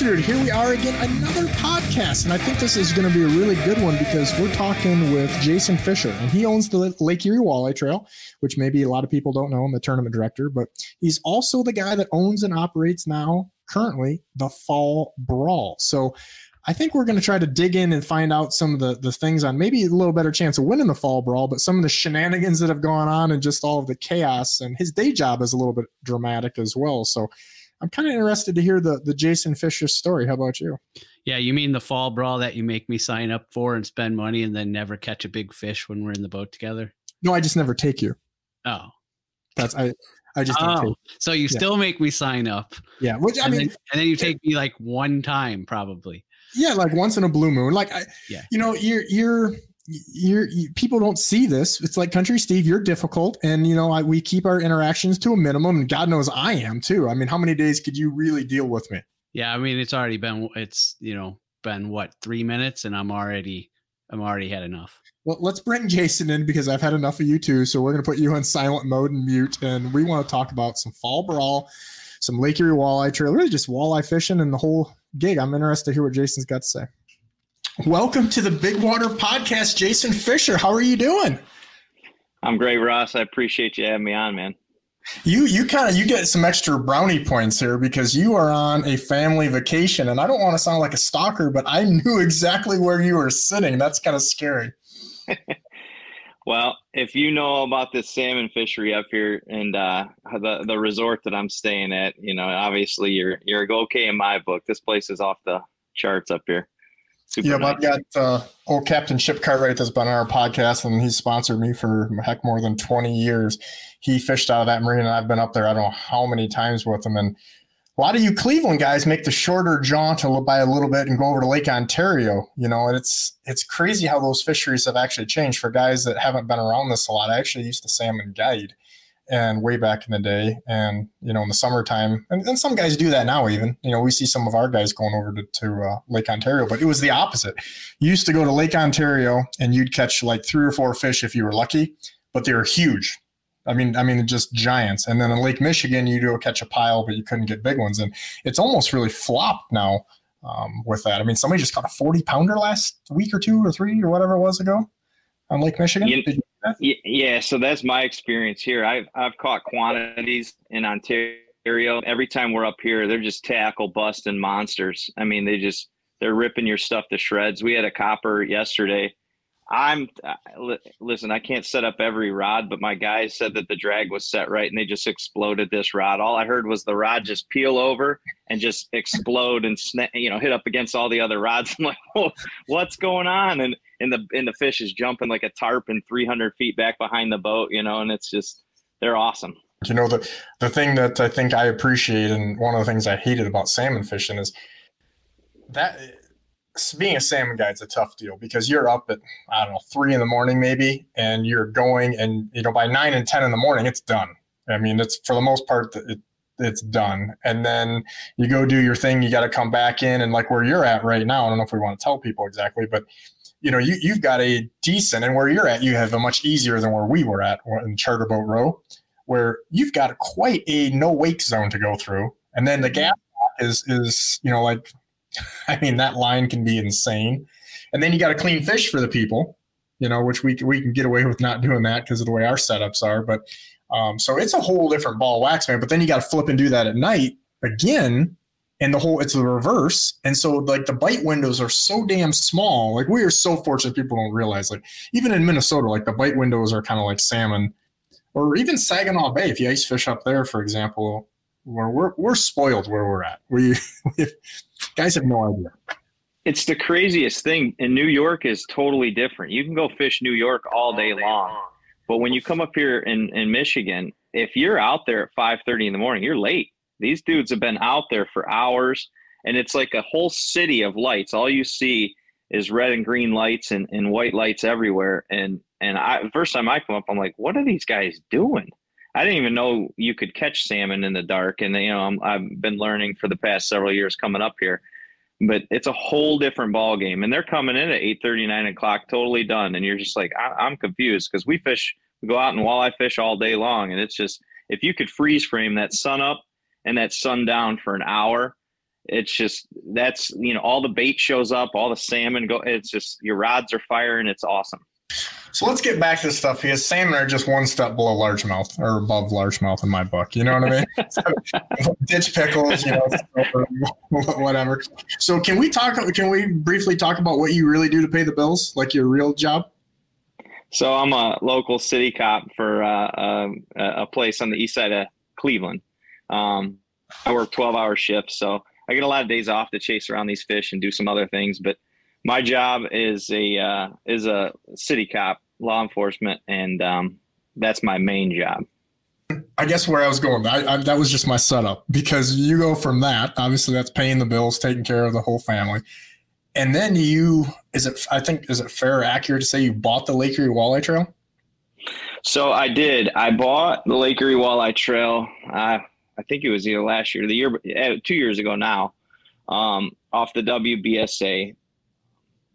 Here we are again, another podcast. And I think this is going to be a really good one because we're talking with Jason Fisher, and he owns the Lake Erie Walleye Trail, which maybe a lot of people don't know. I'm the tournament director, but he's also the guy that owns and operates now, currently, the Fall Brawl. So I think we're going to try to dig in and find out some of the, the things on maybe a little better chance of winning the fall brawl, but some of the shenanigans that have gone on and just all of the chaos. And his day job is a little bit dramatic as well. So I'm kind of interested to hear the the Jason Fisher story. How about you? Yeah, you mean the fall brawl that you make me sign up for and spend money and then never catch a big fish when we're in the boat together? No, I just never take you. Oh, that's I. I just oh, so you yeah. still make me sign up. Yeah, which I and mean, then, and then you take me like one time probably. Yeah, like once in a blue moon. Like I, yeah, you know, you're you're you're you, people don't see this. It's like Country Steve, you're difficult, and you know I, we keep our interactions to a minimum. And God knows I am too. I mean, how many days could you really deal with me? Yeah, I mean, it's already been it's you know been what three minutes, and I'm already I'm already had enough. Well, let's bring Jason in because I've had enough of you too. So we're gonna put you on silent mode and mute, and we want to talk about some fall brawl, some Lake Erie walleye trail, really just walleye fishing and the whole gig. I'm interested to hear what Jason's got to say. Welcome to the Big Water Podcast, Jason Fisher. How are you doing? I'm great, Ross. I appreciate you having me on, man. You you kind of you get some extra brownie points here because you are on a family vacation, and I don't want to sound like a stalker, but I knew exactly where you were sitting. That's kind of scary. well, if you know about this salmon fishery up here and uh, the the resort that I'm staying at, you know, obviously you're you're okay in my book. This place is off the charts up here. Super yeah, nice. I've got uh, old Captain Chip Cartwright that's been on our podcast, and he's sponsored me for heck more than 20 years. He fished out of that marine, and I've been up there I don't know how many times with him. And a lot of you Cleveland guys make the shorter jaunt by a little bit and go over to Lake Ontario, you know, and it's it's crazy how those fisheries have actually changed for guys that haven't been around this a lot. I actually used to salmon guide and way back in the day and you know in the summertime and, and some guys do that now even you know we see some of our guys going over to, to uh, lake ontario but it was the opposite. You used to go to lake ontario and you'd catch like three or four fish if you were lucky but they were huge. I mean i mean just giants. And then in lake michigan you do catch a pile but you couldn't get big ones. And it's almost really flopped now um, with that. I mean somebody just caught a 40 pounder last week or two or three or whatever it was ago on lake michigan. You, yeah, so that's my experience here. I've I've caught quantities in Ontario. Every time we're up here, they're just tackle busting monsters. I mean, they just they're ripping your stuff to shreds. We had a copper yesterday. I'm listen. I can't set up every rod, but my guys said that the drag was set right, and they just exploded this rod. All I heard was the rod just peel over and just explode and you know hit up against all the other rods. I'm like, what's going on? And and the and the fish is jumping like a tarpon 300 feet back behind the boat, you know, and it's just they're awesome. You know the the thing that I think I appreciate, and one of the things I hated about salmon fishing is that being a salmon guide is a tough deal because you're up at I don't know three in the morning maybe, and you're going, and you know by nine and ten in the morning it's done. I mean, it's for the most part it, it's done, and then you go do your thing. You got to come back in, and like where you're at right now, I don't know if we want to tell people exactly, but you know, you, you've got a decent, and where you're at, you have a much easier than where we were at in Charter Boat Row, where you've got quite a no wake zone to go through. And then the mm-hmm. gap is, is, you know, like, I mean, that line can be insane. And then you got to clean fish for the people, you know, which we, we can get away with not doing that because of the way our setups are. But um, so it's a whole different ball wax, man. But then you got to flip and do that at night again and the whole it's the reverse and so like the bite windows are so damn small like we are so fortunate people don't realize like even in minnesota like the bite windows are kind of like salmon or even saginaw bay if you ice fish up there for example we're, we're spoiled where we're at we, we guys have no idea it's the craziest thing and new york is totally different you can go fish new york all day long but when you come up here in, in michigan if you're out there at 5.30 in the morning you're late these dudes have been out there for hours, and it's like a whole city of lights. All you see is red and green lights and, and white lights everywhere. And and I first time I come up, I'm like, what are these guys doing? I didn't even know you could catch salmon in the dark. And you know, i have been learning for the past several years coming up here. But it's a whole different ball game, and they're coming in at 8 39 o'clock, totally done. And you're just like, I- I'm confused because we fish, we go out and walleye fish all day long, and it's just if you could freeze frame that sun up and that sun down for an hour it's just that's you know all the bait shows up, all the salmon go. It's just your rods are firing. It's awesome. So let's get back to this stuff because salmon are just one step below largemouth or above largemouth in my book. You know what I mean? Ditch pickles, you know, whatever. So can we talk? Can we briefly talk about what you really do to pay the bills, like your real job? So I'm a local city cop for uh, um, a, a, place on the east side of Cleveland. Um, I work 12 hour shifts, so I get a lot of days off to chase around these fish and do some other things. But my job is a uh, is a city cop, law enforcement, and um, that's my main job. I guess where I was going, I, I, that was just my setup because you go from that. Obviously, that's paying the bills, taking care of the whole family, and then you is it? I think is it fair or accurate to say you bought the Lake Erie Walleye Trail? So I did. I bought the Lake Erie Walleye Trail. Uh, I think it was either last year, or the year, uh, two years ago now, um, off the WBSA.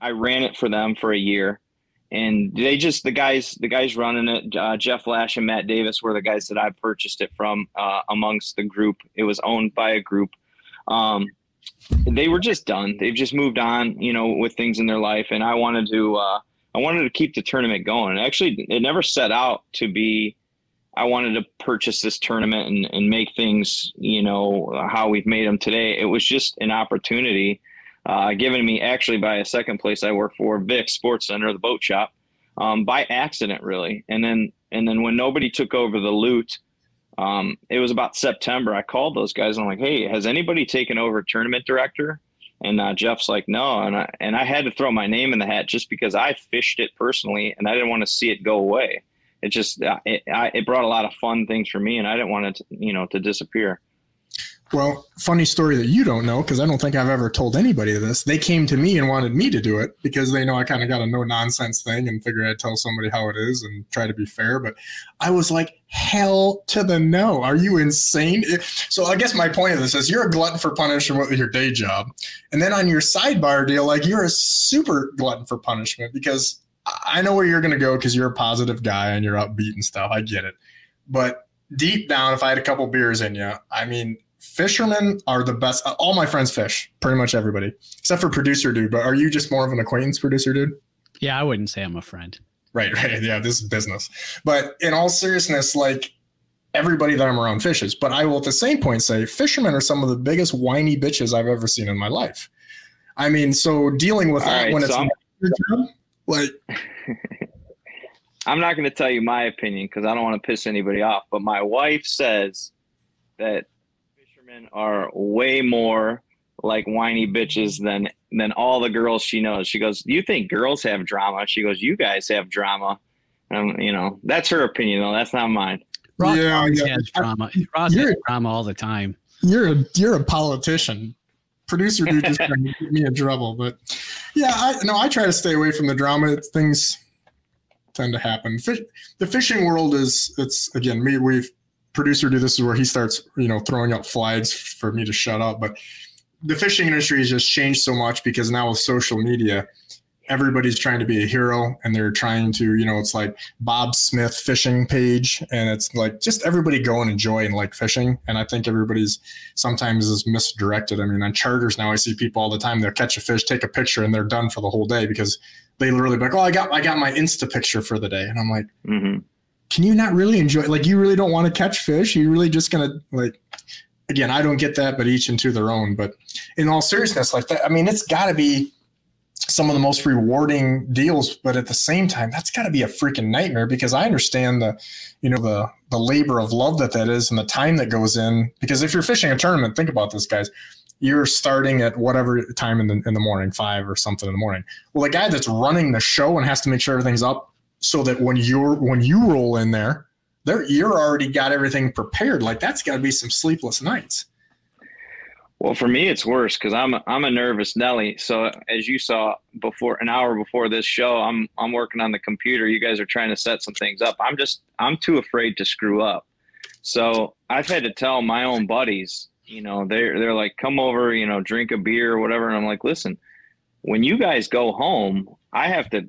I ran it for them for a year, and they just the guys the guys running it, uh, Jeff Lash and Matt Davis were the guys that I purchased it from uh, amongst the group. It was owned by a group. Um, they were just done. They've just moved on, you know, with things in their life, and I wanted to uh, I wanted to keep the tournament going. Actually, it never set out to be. I wanted to purchase this tournament and, and make things, you know, how we've made them today. It was just an opportunity uh, given me actually by a second place I work for, Vic Sports Center, the boat shop, um, by accident really. And then and then when nobody took over the loot, um, it was about September. I called those guys and I'm like, hey, has anybody taken over tournament director? And uh, Jeff's like, no, and I and I had to throw my name in the hat just because I fished it personally and I didn't want to see it go away. It just uh, it, I, it brought a lot of fun things for me, and I didn't want it, to, you know, to disappear. Well, funny story that you don't know because I don't think I've ever told anybody this. They came to me and wanted me to do it because they know I kind of got a no nonsense thing and figured I'd tell somebody how it is and try to be fair. But I was like, hell to the no. Are you insane? Eh, so I guess my point of this is you're a glutton for punishment with your day job. And then on your sidebar deal, like you're a super glutton for punishment because I know where you're going to go because you're a positive guy and you're upbeat and stuff. I get it. But deep down, if I had a couple beers in you, I mean, fishermen are the best. Uh, all my friends fish, pretty much everybody, except for producer dude. But are you just more of an acquaintance producer dude? Yeah, I wouldn't say I'm a friend. Right, right. Yeah, this is business. But in all seriousness, like everybody that I'm around fishes. But I will at the same point say fishermen are some of the biggest whiny bitches I've ever seen in my life. I mean, so dealing with all that right, when so it's job, like I'm not going to tell you my opinion because I don't want to piss anybody off. But my wife says that women are way more like whiny bitches than than all the girls she knows. She goes, "You think girls have drama?" She goes, "You guys have drama." Um, you know, that's her opinion though. That's not mine. Ross yeah, yeah. has drama. Ross has drama all the time. You're a you're a politician. Producer dude just trying to get me in trouble, but yeah, I no, I try to stay away from the drama. Things tend to happen. Fish, the fishing world is it's again me. We've producer do this is where he starts, you know, throwing up flags for me to shut up. But the fishing industry has just changed so much because now with social media, everybody's trying to be a hero and they're trying to, you know, it's like Bob Smith fishing page and it's like just everybody go and enjoy and like fishing. And I think everybody's sometimes is misdirected. I mean, on charters now I see people all the time, they'll catch a fish, take a picture and they're done for the whole day because they literally like, oh, I got I got my Insta picture for the day. And I'm like, mm-hmm can you not really enjoy like you really don't want to catch fish? You're really just gonna like again i don't get that but each into their own but in all seriousness like that i mean it's got to be some of the most rewarding deals but at the same time that's got to be a freaking nightmare because i understand the you know the the labor of love that that is and the time that goes in because if you're fishing a tournament think about this guys you're starting at whatever time in the in the morning five or something in the morning. Well the guy that's running the show and has to make sure everything's up so that when you're when you roll in there, there you're already got everything prepared. Like that's got to be some sleepless nights. Well, for me, it's worse because I'm a, I'm a nervous Nelly. So as you saw before, an hour before this show, I'm I'm working on the computer. You guys are trying to set some things up. I'm just I'm too afraid to screw up. So I've had to tell my own buddies, you know, they're they're like, come over, you know, drink a beer or whatever, and I'm like, listen, when you guys go home, I have to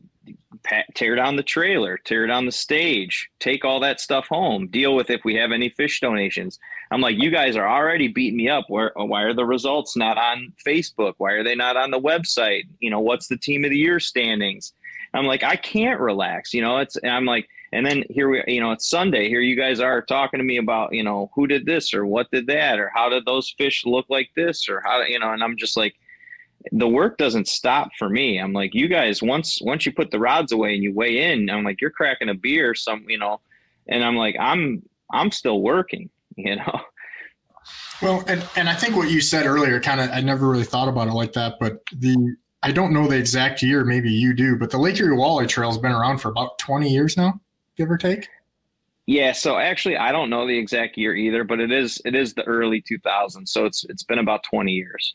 tear down the trailer, tear down the stage, take all that stuff home, deal with if we have any fish donations. I'm like, you guys are already beating me up. Where why are the results not on Facebook? Why are they not on the website? You know, what's the team of the year standings? I'm like, I can't relax. You know, it's. I'm like, and then here we, you know, it's Sunday. Here you guys are talking to me about, you know, who did this or what did that or how did those fish look like this or how, you know, and I'm just like, the work doesn't stop for me. I'm like, you guys, once once you put the rods away and you weigh in, I'm like, you're cracking a beer, or some, you know, and I'm like, I'm I'm still working, you know. Well, and, and I think what you said earlier, kind of, I never really thought about it like that, but the I don't know the exact year, maybe you do, but the Lake Erie Walleye Trail has been around for about 20 years now, give or take. Yeah, so actually, I don't know the exact year either, but it is it is the early 2000s, so it's it's been about 20 years.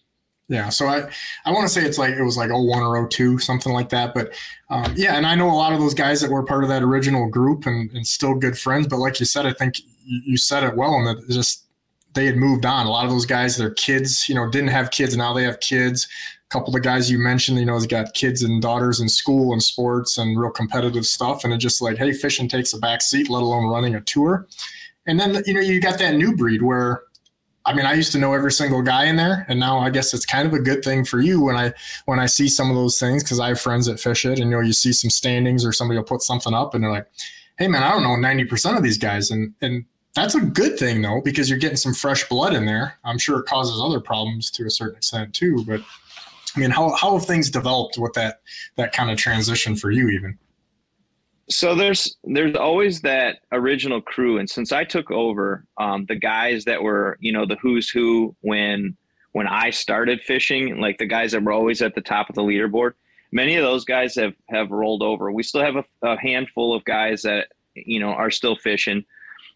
Yeah, so I, I want to say it's like it was like 01 or 02, something like that. But um, yeah, and I know a lot of those guys that were part of that original group and, and still good friends. But like you said, I think you, said it well, and that just they had moved on. A lot of those guys, their kids, you know, didn't have kids, now they have kids. A couple of guys you mentioned, you know, has got kids and daughters in school and sports and real competitive stuff. And it just like, hey, fishing takes a back seat, let alone running a tour. And then you know you got that new breed where I mean, I used to know every single guy in there, and now I guess it's kind of a good thing for you when I when I see some of those things because I have friends that fish it, and you know, you see some standings or somebody will put something up, and they're like, "Hey, man, I don't know ninety percent of these guys," and and that's a good thing though because you're getting some fresh blood in there. I'm sure it causes other problems to a certain extent too, but I mean, how how have things developed with that that kind of transition for you even? So there's there's always that original crew. And since i took over um, the guys that were you know the who's who when when i started fishing like the guys that were always at the top of the leaderboard many of those guys have have rolled over. We still have a, a handful of guys that you know are still fishing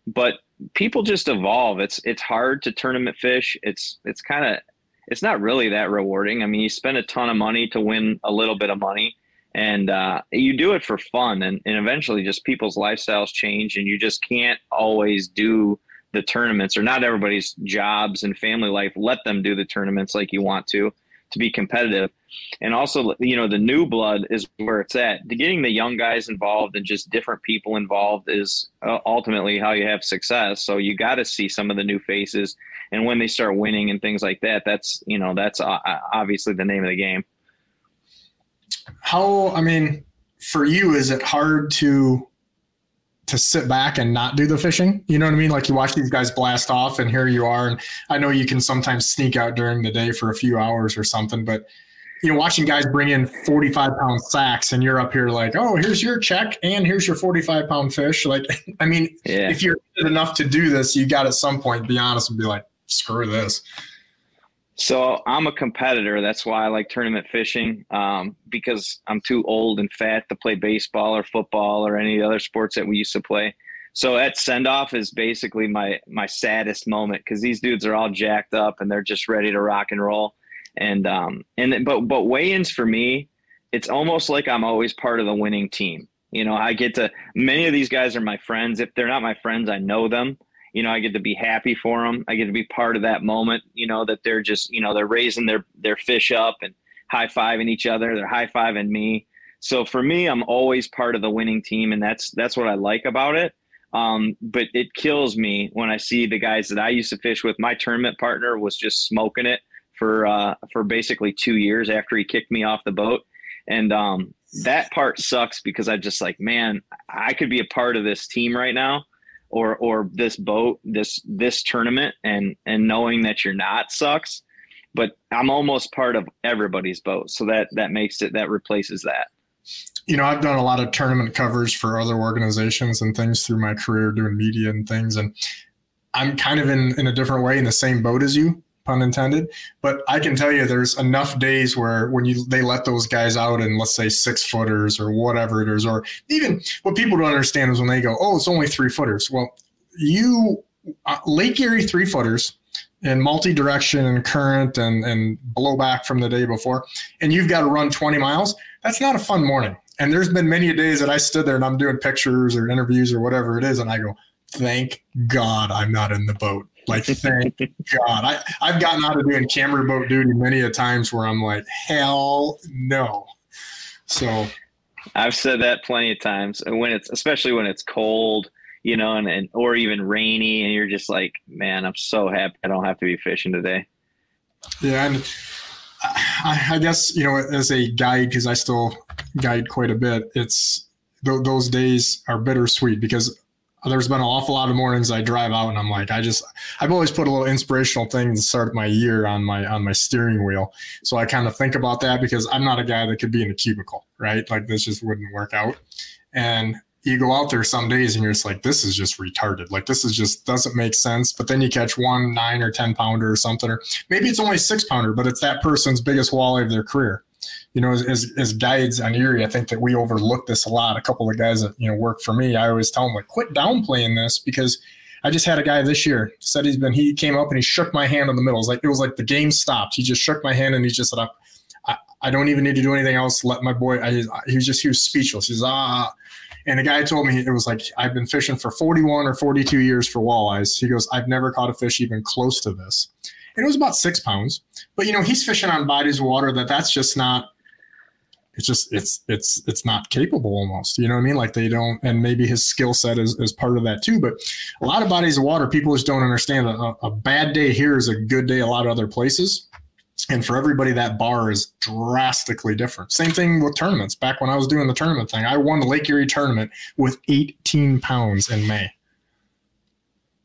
but people just evolve. It's it's hard to tournament fish. It's it's kind of it's not really that rewarding. I mean you spend a ton of money to win a little bit of money and uh, you do it for fun and, and eventually just people's lifestyles change and you just can't always do the tournaments or not everybody's jobs and family life let them do the tournaments like you want to to be competitive. And also you know the new blood is where it's at. Getting the young guys involved and just different people involved is uh, ultimately how you have success. So you got to see some of the new faces and when they start winning and things like that that's you know that's uh, obviously the name of the game how i mean for you is it hard to to sit back and not do the fishing? You know what i mean? Like you watch these guys blast off and here you are. And i know you can sometimes sneak out during the day for a few hours or something but you know watching guys bring in 45 pound sacks and you're up here like oh here's your check and here's your 45 pound fish. Like i mean yeah. if you're enough to do this you got at some point be honest and be like screw this so I'm a competitor. That's why I like tournament fishing um, because I'm too old and fat to play baseball or football or any other sports that we used to play. So at send off is basically my my saddest moment because these dudes are all jacked up and they're just ready to rock and roll. And um and but but weigh-ins for me, it's almost like I'm always part of the winning team. You know, I get to many of these guys are my friends. If they're not my friends, I know them you know, I get to be happy for them. I get to be part of that moment, you know, that they're just, you know, they're raising their, their fish up and high fiving each other. They're high fiving me. So for me, I'm always part of the winning team. And that's, that's what I like about it. Um, but it kills me when I see the guys that I used to fish with. My tournament partner was just smoking it for, uh, for basically two years after he kicked me off the boat. And, um, that part sucks because I just like, man, I could be a part of this team right now or or this boat this this tournament and and knowing that you're not sucks but i'm almost part of everybody's boat. So that that makes it that replaces that. You know i've done a lot of tournament covers for other organizations and things through my career doing media and things. And i'm kind of in in a different way in the same boat as you pun intended. But I can tell you, there's enough days where when you they let those guys out in let's say six footers or whatever it is, or even what people don't understand is when they go, "Oh, it's only three footers." Well, you uh, Lake Erie three footers and multi-direction and current and and blowback from the day before, and you've got to run 20 miles. That's not a fun morning. And there's been many days that I stood there and I'm doing pictures or interviews or whatever it is, and I go, "Thank God I'm not in the boat." Like, thank God. I, I've gotten out of doing camera boat duty many a times where I'm like, hell no. So I've said that plenty of times. And when it's especially when it's cold, you know, and, and or even rainy, and you're just like, man, I'm so happy I don't have to be fishing today. Yeah, and I, I guess you know, as a guide, because I still guide quite a bit, it's th- those days are bittersweet because there's been an awful lot of mornings I drive out and I'm like, I just, I've always put a little inspirational thing to start my year on my on my steering wheel. So I kind of think about that because I'm not a guy that could be in a cubicle, right? Like this just wouldn't work out. And you go out there some days and you're just like, this is just retarded. Like this is just doesn't make sense. But then you catch one nine or ten pounder or something, or maybe it's only six pounder, but it's that person's biggest walleye of their career. You know, as, as, as guides on Erie, I think that we overlook this a lot. A couple of guys that you know work for me, I always tell them like, quit downplaying this because I just had a guy this year said he's been. He came up and he shook my hand in the middle. It was like it was like the game stopped. He just shook my hand and he just said, I, I don't even need to do anything else. Let my boy. I, he was just he was speechless. He's ah and the guy told me it was like, I've been fishing for 41 or 42 years for walleyes. He goes, I've never caught a fish even close to this. And it was about six pounds. But, you know, he's fishing on bodies of water that that's just not, it's just, it's, it's, it's not capable almost. You know what I mean? Like they don't, and maybe his skill set is, is part of that too. But a lot of bodies of water, people just don't understand a, a bad day here is a good day a lot of other places and for everybody that bar is drastically different same thing with tournaments back when i was doing the tournament thing i won the lake erie tournament with 18 pounds in may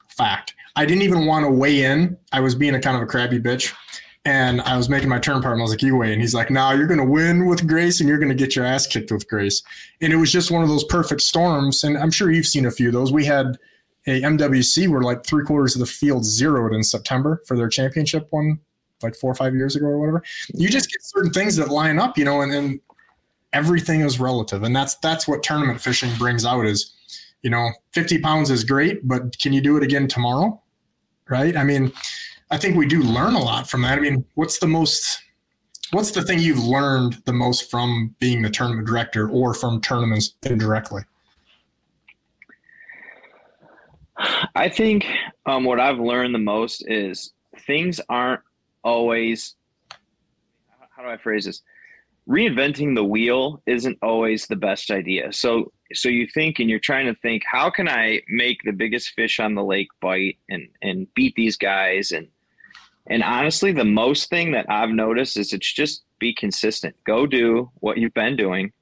fact i didn't even want to weigh in i was being a kind of a crabby bitch and i was making my turn part and i was like you weigh and he's like no nah, you're going to win with grace and you're going to get your ass kicked with grace and it was just one of those perfect storms and i'm sure you've seen a few of those we had a mwc where like three quarters of the field zeroed in september for their championship one like four or five years ago or whatever. You just get certain things that line up, you know, and then everything is relative. And that's that's what tournament fishing brings out is, you know, 50 pounds is great, but can you do it again tomorrow? Right. I mean, I think we do learn a lot from that. I mean, what's the most what's the thing you've learned the most from being the tournament director or from tournaments indirectly? I think um, what I've learned the most is things aren't always how do I phrase this? Reinventing the wheel isn't always the best idea. So so you think and you're trying to think, how can I make the biggest fish on the lake bite and and beat these guys and and honestly, the most thing that I've noticed is it's just be consistent. Go do what you've been doing.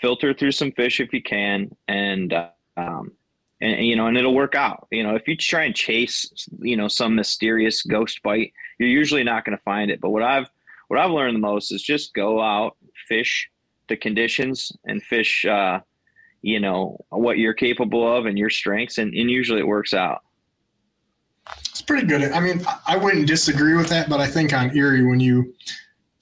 Filter through some fish if you can, and um, and you know, and it'll work out. You know, if you try and chase, you know, some mysterious ghost bite, you're usually not going to find it. But what I've what I've learned the most is just go out, fish the conditions, and fish, uh, you know, what you're capable of and your strengths, and, and usually it works out. Pretty good. I mean, I wouldn't disagree with that, but I think on Erie, when you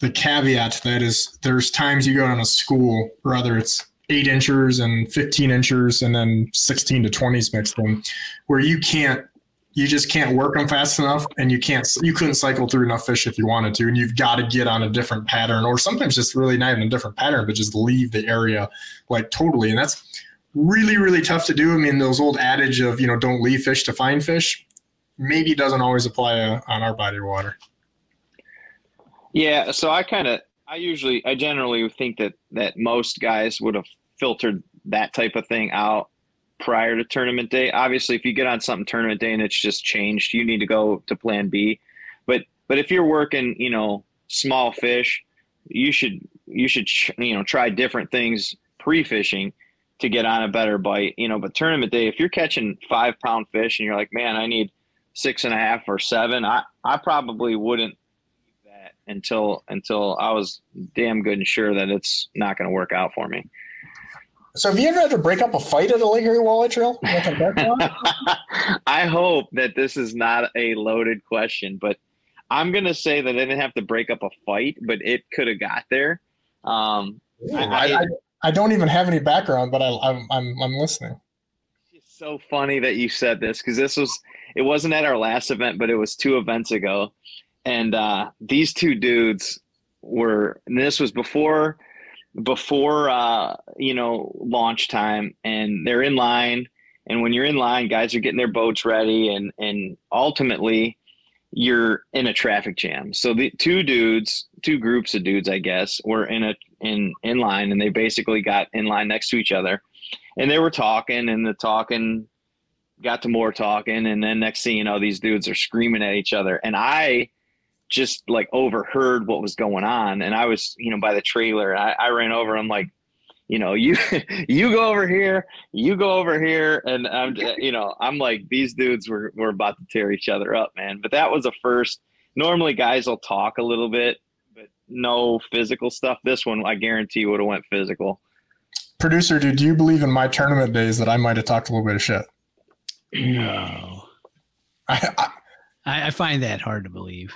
the caveat to that is there's times you go on a school, rather it's eight inchers and 15 inchers and then 16 to 20s mixed in where you can't you just can't work them fast enough and you can't you couldn't cycle through enough fish if you wanted to and you've got to get on a different pattern or sometimes just really not even a different pattern but just leave the area like totally. And that's really really tough to do. I mean those old adage of you know don't leave fish to find fish maybe doesn't always apply uh, on our body of water yeah so i kind of I usually, I generally think that that most guys would have filtered that type of thing out prior to tournament day. Obviously, if you get on something tournament day and it's just changed, you need to go to Plan B. But but if you're working, you know, small fish, you should you should you know try different things pre-fishing to get on a better bite. You know, but tournament day, if you're catching five pound fish and you're like, man, I need six and a half or seven, I I probably wouldn't that until until I was damn good and sure that it's not going to work out for me. So have you ever had to break up a fight at a Lake Erie Walleye Trail? I hope that this is not a loaded question, but I'm going to say that I didn't have to break up a fight, but it could have got there. Um, Ooh, I, I, I, don't even have any background, but I, I'm, I'm, I'm listening. It's so funny that you said this because this was, it wasn't at our last event, but it was two events ago and uh, these two dudes were. And this was before before uh, you know launch time, and they're in line. And when you're in line, guys are getting their boats ready, and and ultimately you're in a traffic jam. So the two dudes, two groups of dudes, I guess, were in a in in line, and they basically got in line next to each other, and they were talking, and the talking got to more talking, and then next thing you know, these dudes are screaming at each other, and I just like overheard what was going on, and I was you know by the trailer, I, I ran over. I'm like, you know, you you go over here, you go over here, and I'm you know I'm like these dudes were were about to tear each other up, man. But that was a first. Normally, guys will talk a little bit, but no physical stuff. This one, I guarantee, would have went physical. Producer, dude, do you believe in my tournament days that I might have talked a little bit of shit? No. I, I, I find that hard to believe.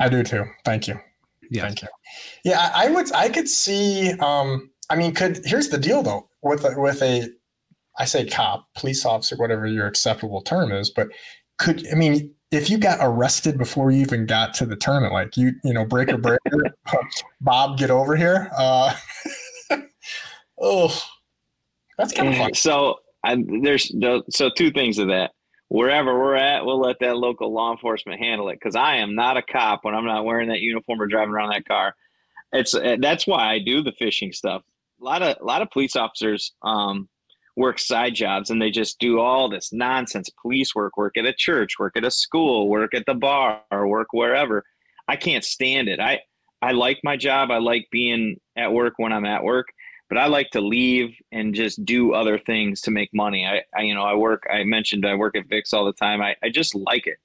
I do too. Thank you. Yeah. Thank you. Yeah, I, I would. I could see. Um, I mean, could here's the deal though with a, with a, I say cop, police officer, whatever your acceptable term is, but could I mean if you got arrested before you even got to the tournament, like you you know breaker breaker, Bob, get over here. Uh, oh, that's kind of fun. So I, there's so two things of that. Wherever we're at, we'll let that local law enforcement handle it because I am not a cop when I'm not wearing that uniform or driving around that car. It's uh, that's why I do the fishing stuff. A lot of a lot of police officers um, work side jobs and they just do all this nonsense police work, work at a church, work at a school, work at the bar, or work wherever. I can't stand it. I I like my job. I like being at work when I'm at work but I like to leave and just do other things to make money. I, I, you know, I work, I mentioned I work at Vic's all the time. I, I just like it.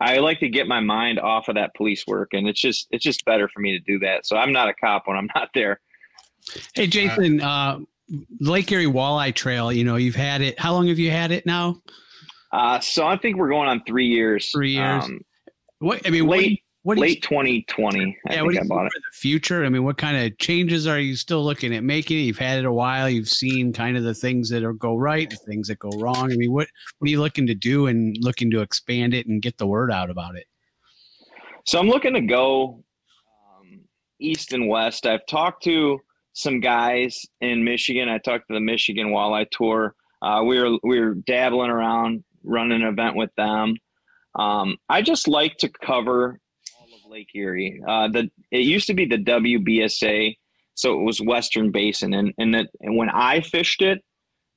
I like to get my mind off of that police work and it's just, it's just better for me to do that. So I'm not a cop when I'm not there. Hey, Jason, uh, Lake Erie Walleye Trail, you know, you've had it. How long have you had it now? Uh, so I think we're going on three years. Three years. Um, what, I mean, late, what late 2020. I yeah, what do you bought it. for the future? I mean, what kind of changes are you still looking at making? You've had it a while. You've seen kind of the things that are go right, the things that go wrong. I mean, what what are you looking to do and looking to expand it and get the word out about it? So I'm looking to go um, east and west. I've talked to some guys in Michigan. I talked to the Michigan Walleye Tour. Uh, we were we were dabbling around, running an event with them. Um, I just like to cover Lake Erie. Uh, the it used to be the WBSA, so it was Western Basin, and and that and when I fished it,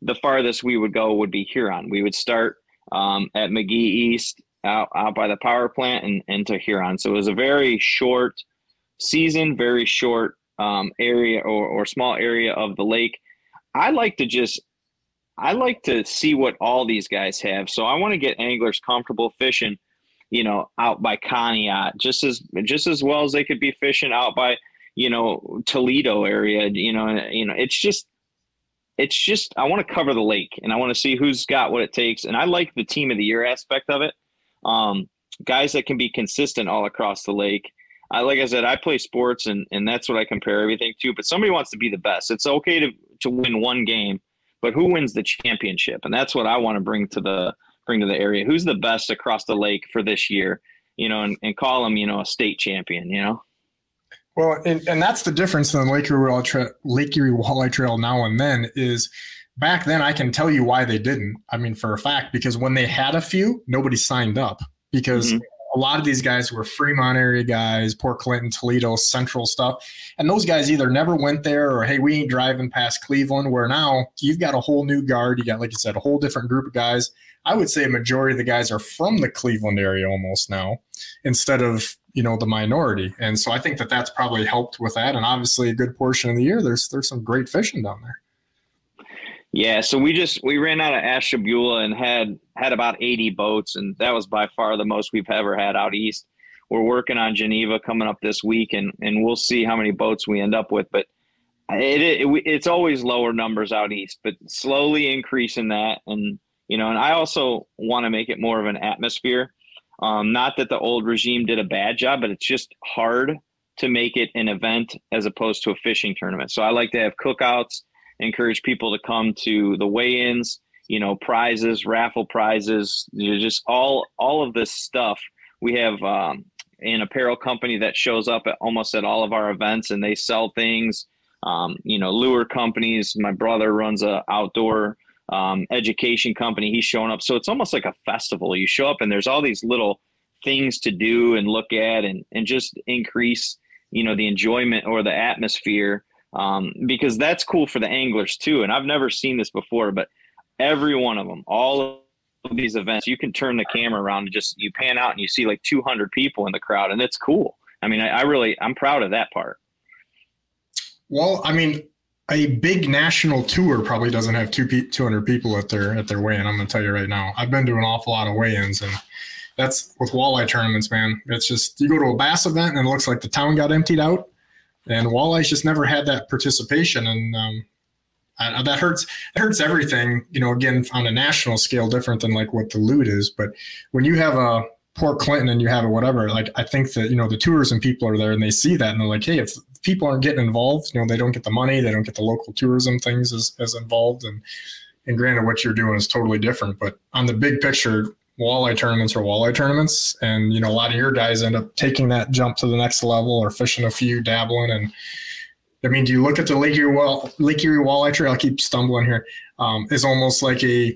the farthest we would go would be Huron. We would start um, at Magee East out out by the power plant and into Huron. So it was a very short season, very short um, area or, or small area of the lake. I like to just I like to see what all these guys have. So I want to get anglers comfortable fishing you know, out by Conneaut, just as just as well as they could be fishing out by, you know, Toledo area. You know, you know, it's just it's just I want to cover the lake and I want to see who's got what it takes. And I like the team of the year aspect of it. Um, guys that can be consistent all across the lake. I like I said, I play sports and and that's what I compare everything to. But somebody wants to be the best. It's okay to to win one game, but who wins the championship? And that's what I want to bring to the bring to the area. Who's the best across the lake for this year? You know, and, and call them, you know, a state champion. You know. Well, and, and that's the difference in Lake Erie, Walleye Trail, Lake Erie Walleye Trail now and then is back then I can tell you why they didn't. I mean, for a fact, because when they had a few, nobody signed up because mm-hmm. A lot of these guys were Fremont area guys, Port Clinton, Toledo, Central stuff. And those guys either never went there or, hey, we ain't driving past Cleveland, where now you've got a whole new guard. You got, like you said, a whole different group of guys I would say a majority of the guys are from the Cleveland area almost now, instead of you know the minority. And so I think that that's probably helped with that. And obviously, a good portion of the year, there's there's some great fishing down there. Yeah, so we just we ran out of Ashtabula and had had about 80 boats, and that was by far the most we've ever had out east. We're working on Geneva coming up this week, and and we'll see how many boats we end up with. But it, it it's always lower numbers out east, but slowly increasing that, and you know and i also want to make it more of an atmosphere um, not that the old regime did a bad job but it's just hard to make it an event as opposed to a fishing tournament so i like to have cookouts encourage people to come to the weigh-ins you know prizes raffle prizes just all all of this stuff we have um, an apparel company that shows up at almost at all of our events and they sell things um, you know lure companies my brother runs a outdoor um, education company. He's showing up. So it's almost like a festival. You show up and there's all these little things to do and look at and, and just increase, you know, the enjoyment or the atmosphere. Um, because that's cool for the anglers too. And I've never seen this before, but every one of them, all of these events, you can turn the camera around and just you pan out and you see like 200 people in the crowd, and it's cool. I mean, I, I really I'm proud of that part. Well, I mean, a big national tour probably doesn't have two pe- 200 people at their at their weigh-in. I'm going to tell you right now. I've been to an awful lot of weigh-ins, and that's with walleye tournaments, man. It's just you go to a bass event and it looks like the town got emptied out, and walleye's just never had that participation, and um, I, that hurts. It hurts everything. You know, again on a national scale, different than like what the loot is. But when you have a Port Clinton and you have a whatever, like I think that you know the tourism people are there and they see that and they're like, hey, if people aren't getting involved, you know, they don't get the money, they don't get the local tourism things as, as involved, and and granted, what you're doing is totally different. But on the big picture, walleye tournaments are walleye tournaments, and you know, a lot of your guys end up taking that jump to the next level or fishing a few, dabbling, and I mean, do you look at the Lake Erie, Wall, Lake Erie Walleye Trail? I keep stumbling here. Um, is almost like a,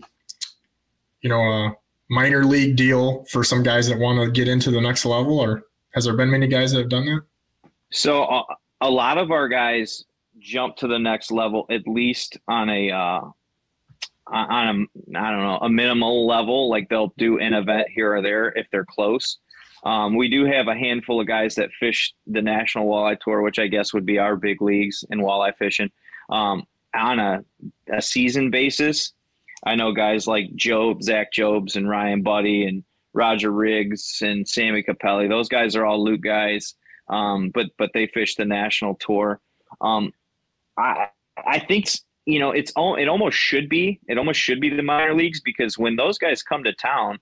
you know, a minor league deal for some guys that want to get into the next level, or has there been many guys that have done that? So uh, a lot of our guys jump to the next level at least on a uh, on a I don't know a minimal level. Like they'll do an event here or there if they're close. Um, we do have a handful of guys that fish the National Walleye Tour, which I guess would be our big leagues in walleye fishing, um, on a, a season basis. I know guys like Job, Zach Jobs, and Ryan Buddy, and Roger Riggs, and Sammy Capelli. Those guys are all loot guys, um, but but they fish the national tour. Um, I I think you know it's all it almost should be it almost should be the minor leagues because when those guys come to town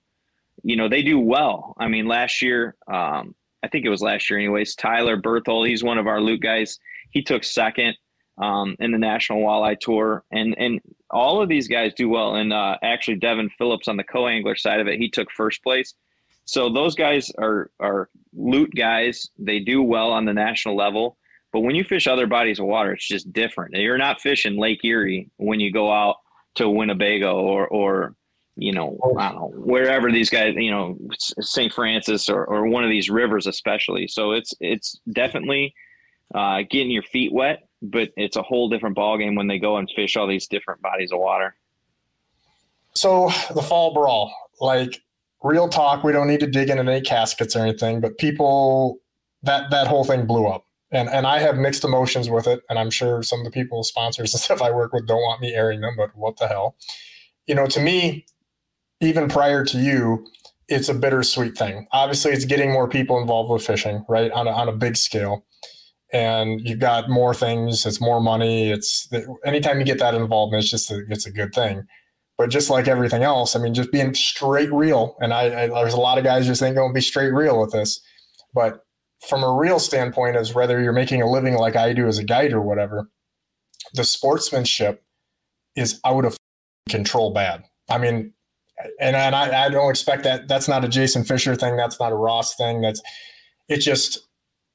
you know, they do well. I mean, last year, um, I think it was last year, anyways. Tyler Berthold, he's one of our loot guys. He took second um, in the National Walleye Tour, and and all of these guys do well. And uh, actually, Devin Phillips on the co-angler side of it, he took first place. So those guys are are loot guys. They do well on the national level. But when you fish other bodies of water, it's just different. You're not fishing Lake Erie when you go out to Winnebago or or you know, I don't know, wherever these guys, you know, St. Francis or, or one of these rivers, especially. So it's it's definitely uh, getting your feet wet, but it's a whole different ballgame when they go and fish all these different bodies of water. So the fall brawl, like real talk, we don't need to dig into any caskets or anything, but people that that whole thing blew up. And and I have mixed emotions with it, and I'm sure some of the people sponsors and stuff I work with don't want me airing them, but what the hell? You know, to me, even prior to you, it's a bittersweet thing. Obviously, it's getting more people involved with fishing, right, on a, on a big scale. And you've got more things. It's more money. It's anytime you get that involvement, it's just a, it's a good thing. But just like everything else, I mean, just being straight real. And I, I there's a lot of guys just ain't going to be straight real with this. But from a real standpoint, is whether you're making a living like I do as a guide or whatever, the sportsmanship is out of control. Bad. I mean, and and I, I don't expect that. That's not a Jason Fisher thing. That's not a Ross thing. That's it. Just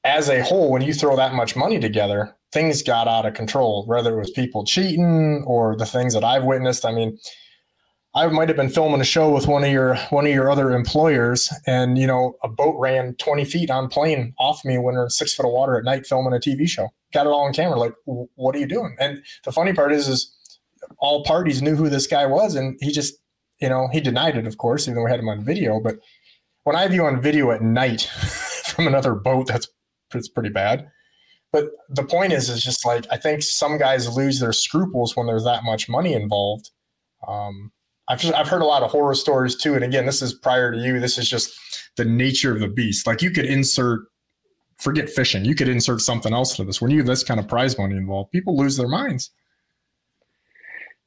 as a whole, when you throw that much money together, things got out of control. Whether it was people cheating or the things that I've witnessed. I mean, I might have been filming a show with one of your one of your other employers, and you know, a boat ran 20 feet on plane off me when we're in six foot of water at night filming a TV show. Got it all on camera. Like, what are you doing? And the funny part is, is all parties knew who this guy was, and he just you know, he denied it, of course, even though we had him on video. But when I have you on video at night from another boat, that's that's pretty bad. But the point is, is just like I think some guys lose their scruples when there's that much money involved. Um, I've I've heard a lot of horror stories too, and again, this is prior to you. This is just the nature of the beast. Like you could insert, forget fishing, you could insert something else to this. When you have this kind of prize money involved, people lose their minds.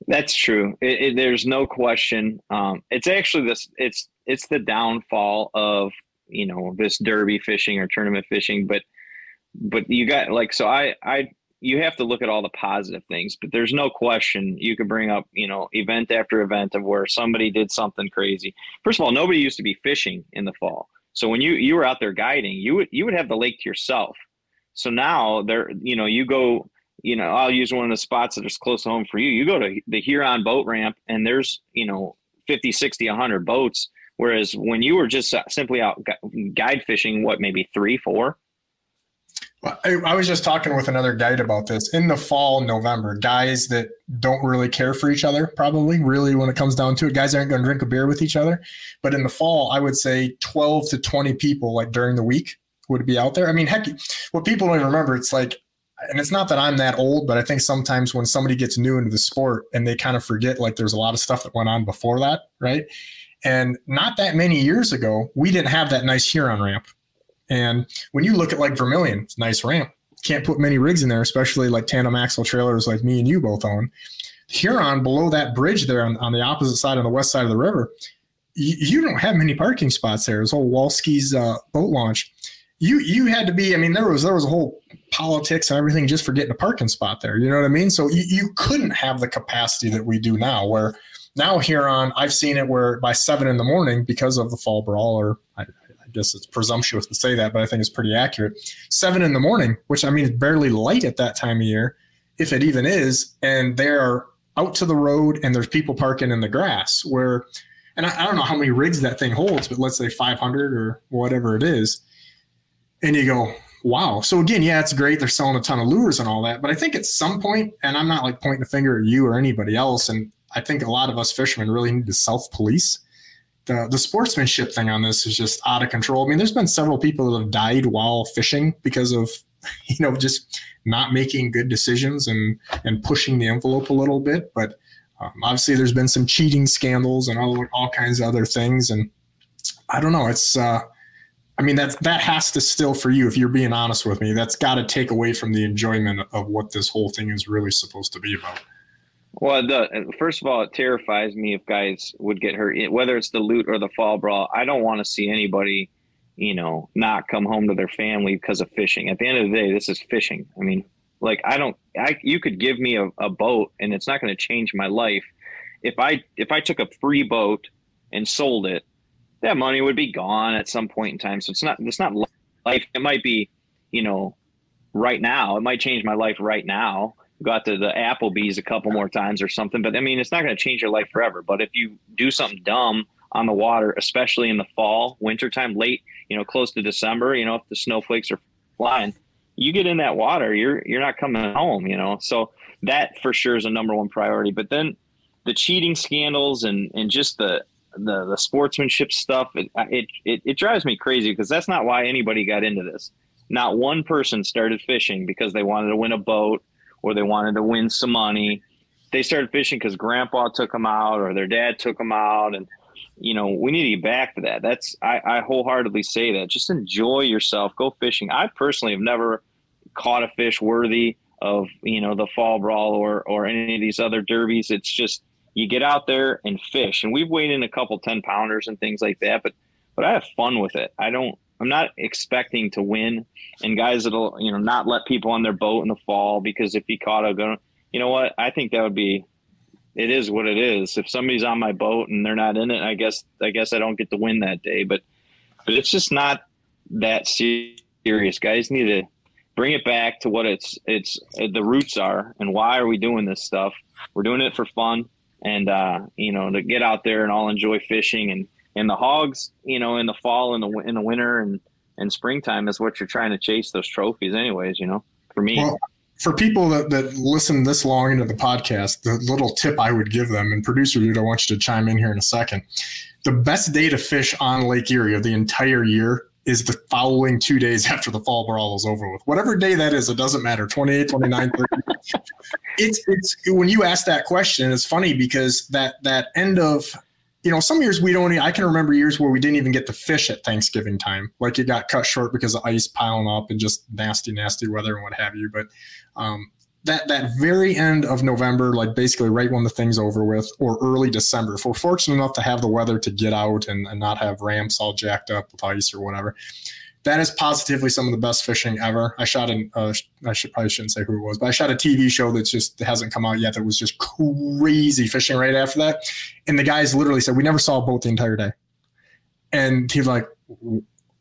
That's true. It, it, there's no question. Um, it's actually this. It's it's the downfall of you know this derby fishing or tournament fishing. But but you got like so I I you have to look at all the positive things. But there's no question you could bring up you know event after event of where somebody did something crazy. First of all, nobody used to be fishing in the fall. So when you you were out there guiding, you would you would have the lake to yourself. So now there you know you go you know, I'll use one of the spots that is close to home for you. You go to the Huron boat ramp and there's, you know, 50, 60, 100 boats. Whereas when you were just simply out guide fishing, what, maybe three, four? I, was just talking with another guide about this. In the fall, November, guys that don't really care for each other, probably really when it comes down to it, guys aren't going to drink a beer with each other. But in the fall, I would say 12 to 20 people, like during the week, would be out there. I mean, heck, what people don't remember, it's like, and it's not that I'm that old, but I think sometimes when somebody gets new into the sport and they kind of forget, like there's a lot of stuff that went on before that, right? And not that many years ago, we didn't have that nice Huron ramp and when you look at like Vermilion, it's a nice ramp. Can't put many rigs in there, especially like tandem axle trailers like me and you both own. Huron, below that bridge there on, on the opposite side, on the west side of the river, you, you don't have many parking spots there. It's old Walski's uh, boat launch. You you had to be. I mean, there was there was a whole politics and everything just for getting a parking spot there. You know what I mean? So you, you couldn't have the capacity that we do now. Where now Huron, I've seen it where by seven in the morning because of the fall brawl, or I, I guess it's presumptuous to say that, but I think it's pretty accurate. Seven in the morning, which I mean barely light at that time of year, if it even is, and they're out to the road and there's people parking in the grass where and I, I, don't know how many rigs that thing holds, but let's say 500 or whatever it is. And you go, wow. So again, yeah, it's great. They're selling a ton of lures and all that. But I think at some point, and I'm not like pointing a finger at you or anybody else, and I think a lot of us fishermen really need to self police the, the sportsmanship thing on this is just out of control. I mean, there's been several people that have died while fishing because of, you know, just not making good decisions and and pushing the envelope a little bit. But um, obviously, there's been some cheating scandals and all all kinds of other things. And I don't know. It's, uh, I mean, that's that has to still for you, if you're being honest with me, that's got to take away from the enjoyment of what this whole thing is really supposed to be about. Well, the first of all, it terrifies me if guys would get hurt, whether it's the loot or the fall brawl. I don't want to see anybody, you know, not come home to their family because of fishing. At the end of the day, this is fishing. I mean, like I don't, I you could give me a, a boat and it's not going to change my life. If I if I took a free boat and sold it, that money would be gone at some point in time. So it's not it's not life. It might be, you know, right now. It might change my life right now got to the Applebee's a couple more times or something. But I mean, it's not going to change your life forever. But if you do something dumb on the water, especially in the fall, wintertime, late, you know, close to December, you know, if the snowflakes are flying, you get in that water, you're you're not coming home, you know. So that for sure is a number one priority. But then the cheating scandals and and just the the, the sportsmanship stuff, it, it, it, it drives me crazy because that's not why anybody got into this. Not one person started fishing because they wanted to win a boat or they wanted to win some money. They started fishing because grandpa took them out or their dad took them out. And, you know, we need to get back to that. That's, I, I wholeheartedly say that. Just enjoy yourself. Go fishing. I personally have never caught a fish worthy of, you know, the fall brawl or, or any of these other derbies. It's just, you get out there and fish. And we've weighed in a couple 10 pounders and things like that, but, but I have fun with it. I don't, I'm not expecting to win. And guys that'll, you know, not let people on their boat in the fall because if he caught a gun, you know what? I think that would be it is what it is. If somebody's on my boat and they're not in it, I guess I guess I don't get to win that day. But but it's just not that serious. Guys need to bring it back to what it's it's the roots are and why are we doing this stuff? We're doing it for fun and uh, you know to get out there and all enjoy fishing and and the hogs, you know, in the fall and the in the winter and and springtime is what you're trying to chase those trophies, anyways. You know, for me. Well, for people that, that listen this long into the podcast, the little tip I would give them, and producer dude, I want you to chime in here in a second. The best day to fish on Lake Erie of the entire year is the following two days after the fall brawl is over with. Whatever day that is, it doesn't matter 28, 29, 30. it's, it's when you ask that question, it's funny because that, that end of you know, some years we don't. I can remember years where we didn't even get to fish at Thanksgiving time. Like it got cut short because of ice piling up and just nasty, nasty weather and what have you. But um, that that very end of November, like basically right when the thing's over with, or early December, if we're fortunate enough to have the weather to get out and, and not have ramps all jacked up with ice or whatever, that is positively some of the best fishing ever. I shot an uh, I should probably shouldn't say who it was, but I shot a TV show that just hasn't come out yet that was just crazy fishing right after that. And the guys literally said we never saw a boat the entire day. And he's like,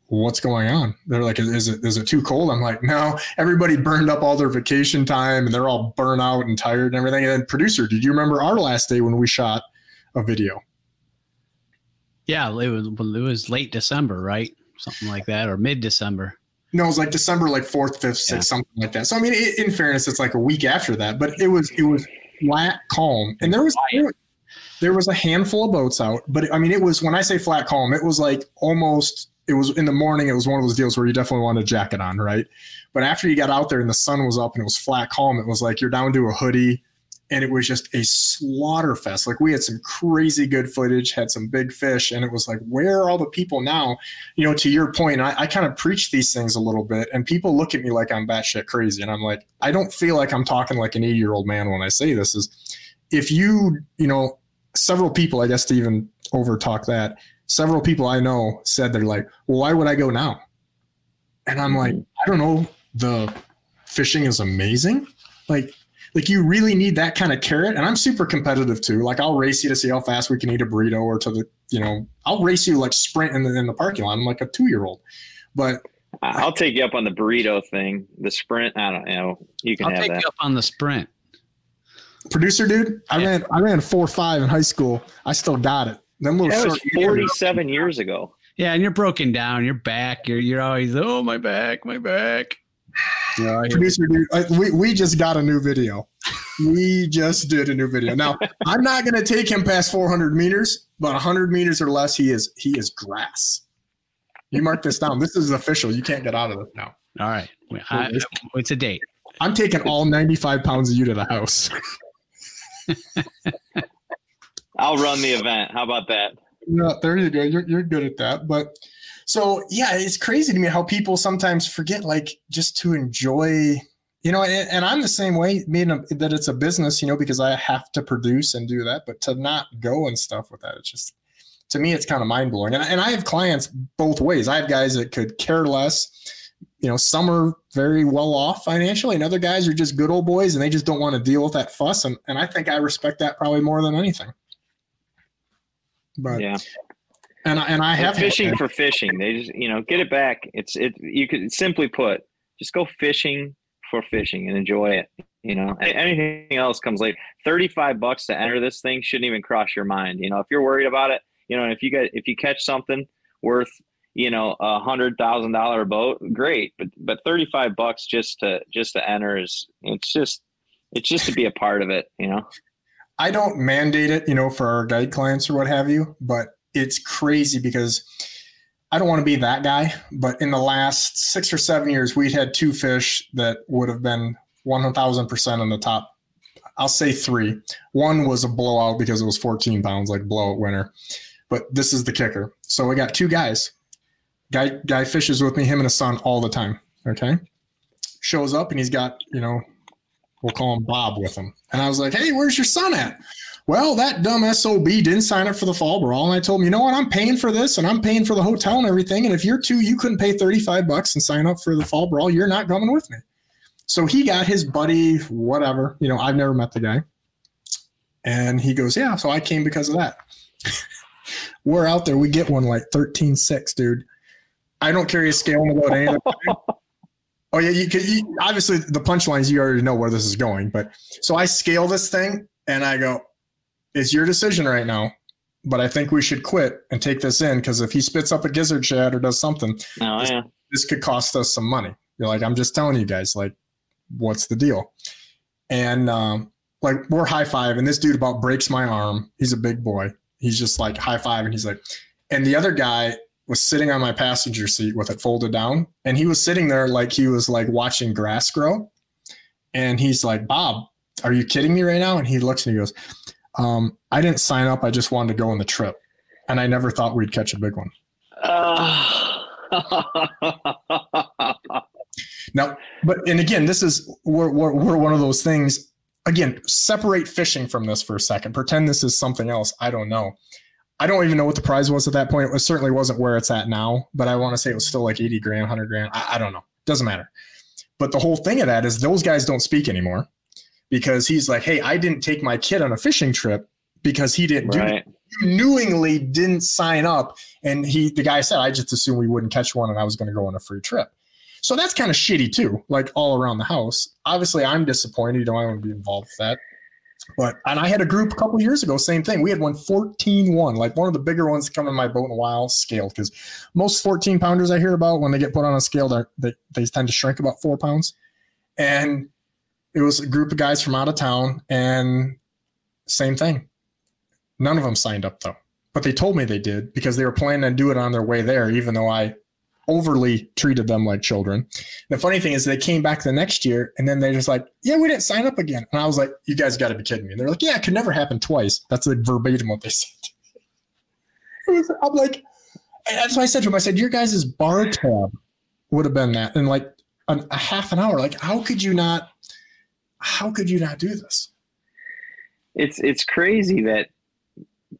"What's going on?" They're like, "Is it is it too cold?" I'm like, "No, everybody burned up all their vacation time and they're all burnt out and tired and everything." And then producer, did you remember our last day when we shot a video? Yeah, it was it was late December, right? Something like that, or mid December. No, it was like December, like fourth, fifth, sixth, yeah. something like that. So I mean, it, in fairness, it's like a week after that, but it was it was flat calm, and there was there, there was a handful of boats out, but I mean, it was when I say flat calm, it was like almost. It was in the morning. It was one of those deals where you definitely wanted a jacket on, right? But after you got out there and the sun was up and it was flat calm, it was like you're down to a hoodie, and it was just a slaughter fest. Like we had some crazy good footage, had some big fish, and it was like, where are all the people now? You know, to your point, I, I kind of preach these things a little bit, and people look at me like I'm batshit crazy, and I'm like, I don't feel like I'm talking like an 80 year old man when I say this. Is if you, you know, several people, I guess, to even over talk that, several people I know said they're like, well, why would I go now? And I'm like, mm-hmm. I don't know. The fishing is amazing. Like like you really need that kind of carrot. And I'm super competitive too. Like I'll race you to see how fast we can eat a burrito or to the, you know, I'll race you like sprint in the, in the parking lot. I'm like a two year old, but I'll take you up on the burrito thing. The sprint, I don't know. You can I'll have take that. you up on the sprint. Producer dude, I ran I ran four five in high school. I still got it. Them little that was 47 years ago. Yeah, and you're broken down. Your back. You're you're always oh my back, my back. Yeah, Producer dude, we, we just got a new video. We just did a new video. Now, I'm not going to take him past 400 meters, but 100 meters or less, he is he is grass. You mark this down. This is official. You can't get out of this now. All right. I, it's a date. I'm taking all 95 pounds of you to the house. I'll run the event. How about that? Yeah, there you go. You're, you're good at that. But so yeah, it's crazy to me how people sometimes forget like just to enjoy, you know, and, and I'm the same way, meaning that it's a business, you know, because I have to produce and do that, but to not go and stuff with that, it's just to me, it's kind of mind blowing. And, and I have clients both ways. I have guys that could care less. You know, some are very well off financially, and other guys are just good old boys and they just don't want to deal with that fuss. And, and I think I respect that probably more than anything. But yeah, and I, and I have fishing for fishing. They just you know get it back. It's it. You could simply put, just go fishing for fishing and enjoy it. You know, anything else comes later. Thirty-five bucks to enter this thing shouldn't even cross your mind. You know, if you're worried about it, you know, if you get if you catch something worth you know a hundred thousand dollar boat, great. But but thirty-five bucks just to just to enter is it's just it's just to be a part of it. You know. I don't mandate it, you know, for our guide clients or what have you, but it's crazy because I don't want to be that guy, but in the last six or seven years, we'd had two fish that would have been 1000% in the top. I'll say three. One was a blowout because it was 14 pounds, like blowout winner. But this is the kicker. So we got two guys. Guy guy fishes with me, him and his son all the time. Okay. Shows up and he's got, you know, we'll call him Bob with him. And I was like, hey, where's your son at? Well, that dumb SOB didn't sign up for the fall brawl. And I told him, you know what? I'm paying for this and I'm paying for the hotel and everything. And if you're two, you couldn't pay 35 bucks and sign up for the fall brawl. You're not coming with me. So he got his buddy, whatever. You know, I've never met the guy. And he goes, yeah. So I came because of that. We're out there. We get one like 13 6, dude. I don't carry a scale in the boat anything. Oh yeah, you, you obviously the punchlines you already know where this is going, but so I scale this thing and I go, it's your decision right now. But I think we should quit and take this in because if he spits up a gizzard shad or does something, oh, this, yeah. this could cost us some money. You're like, I'm just telling you guys, like, what's the deal? And um, like we're high five, and this dude about breaks my arm. He's a big boy. He's just like high five, and he's like, and the other guy was sitting on my passenger seat with it folded down, and he was sitting there like he was like watching grass grow. And he's like, Bob, are you kidding me right now? And he looks and he goes, um, I didn't sign up. I just wanted to go on the trip, and I never thought we'd catch a big one. Uh. now, but and again, this is we're, we're, we're one of those things. Again, separate fishing from this for a second. Pretend this is something else. I don't know. I don't even know what the prize was at that point. It certainly wasn't where it's at now, but I want to say it was still like 80 grand, 100 grand. I, I don't know. Doesn't matter. But the whole thing of that is those guys don't speak anymore because he's like, hey, I didn't take my kid on a fishing trip because he didn't right. do it. knowingly didn't sign up. And he, the guy said, I just assumed we wouldn't catch one and I was going to go on a free trip. So that's kind of shitty too, like all around the house. Obviously, I'm disappointed. You know, I want to be involved with that. But and I had a group a couple years ago, same thing. We had one 14-1, like one of the bigger ones to come in my boat in a while, scaled because most 14 pounders I hear about when they get put on a scale, they they tend to shrink about four pounds. And it was a group of guys from out of town, and same thing. None of them signed up though, but they told me they did because they were planning to do it on their way there, even though I overly treated them like children. The funny thing is, they came back the next year and then they're just like, Yeah, we didn't sign up again. And I was like, You guys got to be kidding me. And they're like, Yeah, it could never happen twice. That's like verbatim what they said. Was, I'm like, That's why I said to him, I said, Your guys' bar tab would have been that in like an, a half an hour. Like, how could you not? How could you not do this? It's it's crazy that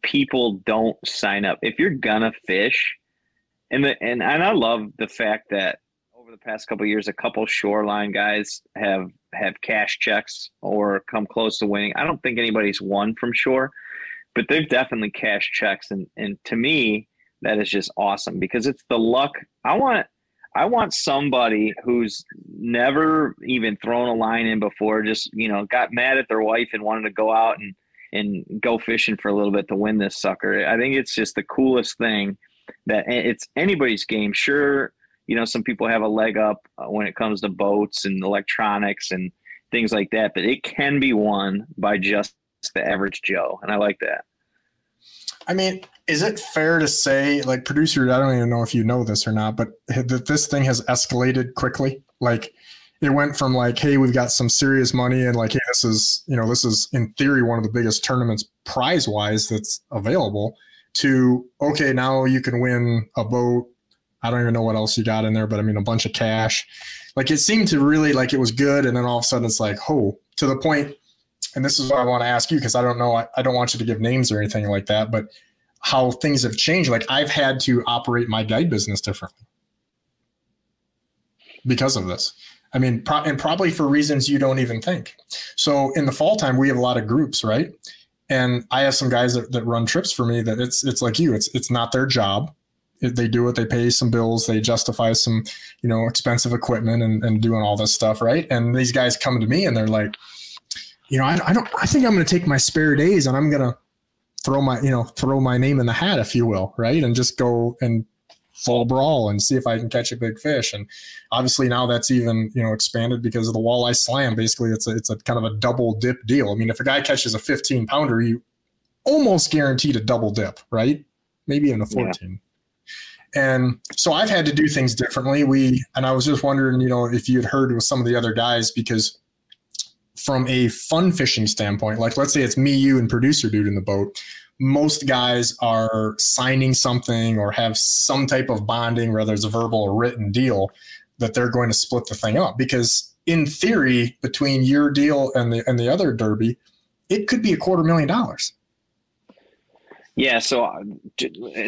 people don't sign up. If you're gonna fish, and the and, and I love the fact that over the past couple years, a couple shoreline guys have have cash checks or come close to winning. I don't think anybody's won from shore, but they've definitely cash checks, and and to me, that is just awesome because it's the luck. I want I want somebody who's never even thrown a line in before, just you know, got mad at their wife and wanted to go out and and go fishing for a little bit to win this sucker. I think it's just the coolest thing that it's anybody's game. Sure, you know, some people have a leg up uh, when it comes to boats and electronics and things like that, but it can be won by just the average Joe. And I like that. I mean, is it fair to say, like, producer, I don't even know if you know this or not, but that this thing has escalated quickly? Like, it went from like, hey, we've got some serious money, and like, hey, this is, you know, this is in theory one of the biggest tournaments prize wise that's available to okay, now you can win a boat. I don't even know what else you got in there, but I mean a bunch of cash. Like it seemed to really like it was good, and then all of a sudden it's like, oh, to the point. And this is what I want to ask you because I don't know, I, I don't want you to give names or anything like that, but how things have changed. Like I've had to operate my guide business differently because of this. I mean, pro- and probably for reasons you don't even think. So in the fall time, we have a lot of groups, right? and I have some guys that, that run trips for me that it's it's like you, it's it's not their job. They do it, they pay some bills, they justify some, you know, expensive equipment and, and doing all this stuff, right? And these guys come to me and they're like, you know, I, I don't I think I'm gonna take my spare days and I'm gonna throw my, you know, throw my name in the hat, if you will, right? And just go and full brawl and see if I can catch a big fish. And obviously now that's even you know expanded because of the walleye slam. Basically, it's a it's a kind of a double dip deal. I mean, if a guy catches a 15 pounder, you almost guaranteed a double dip, right? Maybe even a 14. Yeah. And so I've had to do things differently. We and I was just wondering, you know, if you had heard with some of the other guys because from a fun fishing standpoint, like let's say it's me, you, and producer dude in the boat, most guys are signing something or have some type of bonding, whether it's a verbal or written deal, that they're going to split the thing up. Because in theory, between your deal and the and the other derby, it could be a quarter million dollars. Yeah, so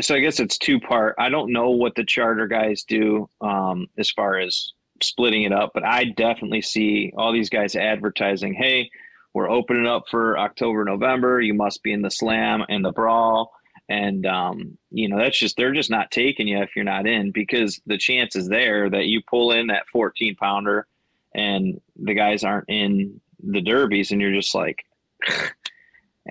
so I guess it's two part. I don't know what the charter guys do um, as far as splitting it up, but I definitely see all these guys advertising, "Hey, we're opening up for October, November. You must be in the slam and the brawl. And, um, you know, that's just, they're just not taking you if you're not in because the chance is there that you pull in that 14 pounder and the guys aren't in the derbies and you're just like,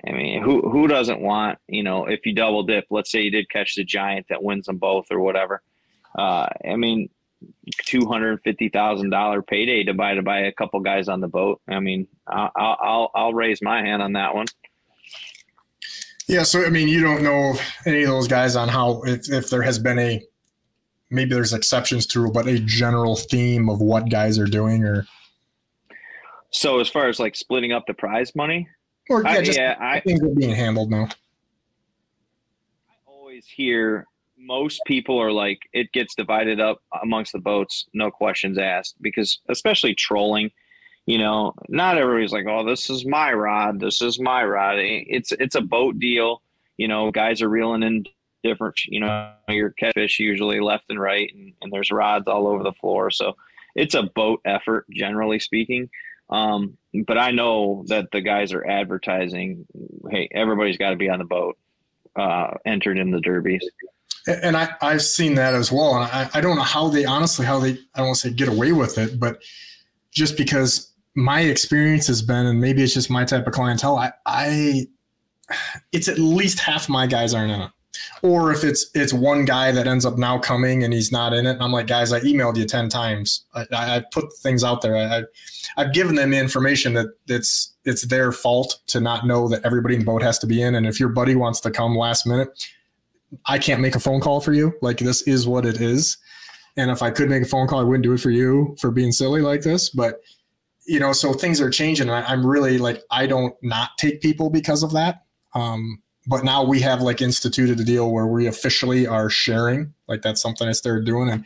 I mean, who, who doesn't want, you know, if you double dip, let's say you did catch the giant that wins them both or whatever. Uh, I mean, two hundred fifty thousand dollar payday divided by a couple guys on the boat. I mean, I'll, I'll I'll raise my hand on that one. Yeah, so I mean, you don't know any of those guys on how if, if there has been a maybe there's exceptions to, but a general theme of what guys are doing, or so as far as like splitting up the prize money, or yeah, I, just yeah, I, things are being handled now. I always hear most people are like it gets divided up amongst the boats no questions asked because especially trolling you know not everybody's like oh this is my rod this is my rod. It's it's a boat deal you know guys are reeling in different you know your catfish usually left and right and, and there's rods all over the floor. So it's a boat effort generally speaking. Um, but i know that the guys are advertising hey everybody's got to be on the boat uh, entered in the derbies and I, I've seen that as well. And I, I don't know how they honestly how they I don't want to say get away with it, but just because my experience has been, and maybe it's just my type of clientele. I, I it's at least half my guys aren't in it. Or if it's it's one guy that ends up now coming and he's not in it, and I'm like, guys, I emailed you ten times. I, I put things out there. I, I've given them information that it's it's their fault to not know that everybody in the boat has to be in. And if your buddy wants to come last minute, I can't make a phone call for you. Like this is what it is. And if I could make a phone call, I wouldn't do it for you for being silly like this. But you know, so things are changing. And I, am really like, I don't not take people because of that. Um, but now we have like instituted a deal where we officially are sharing. Like that's something I started doing. And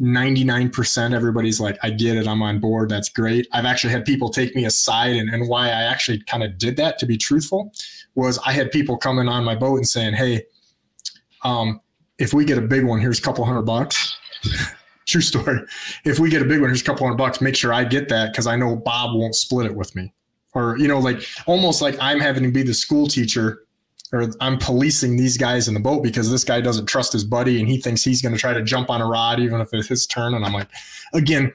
99% everybody's like, I get it. I'm on board. That's great. I've actually had people take me aside. And, and why I actually kind of did that, to be truthful, was I had people coming on my boat and saying, Hey, um, if we get a big one, here's a couple hundred bucks. True story. If we get a big one, here's a couple hundred bucks. Make sure I get that because I know Bob won't split it with me. Or, you know, like almost like I'm having to be the school teacher or I'm policing these guys in the boat because this guy doesn't trust his buddy and he thinks he's going to try to jump on a rod even if it's his turn. And I'm like, again,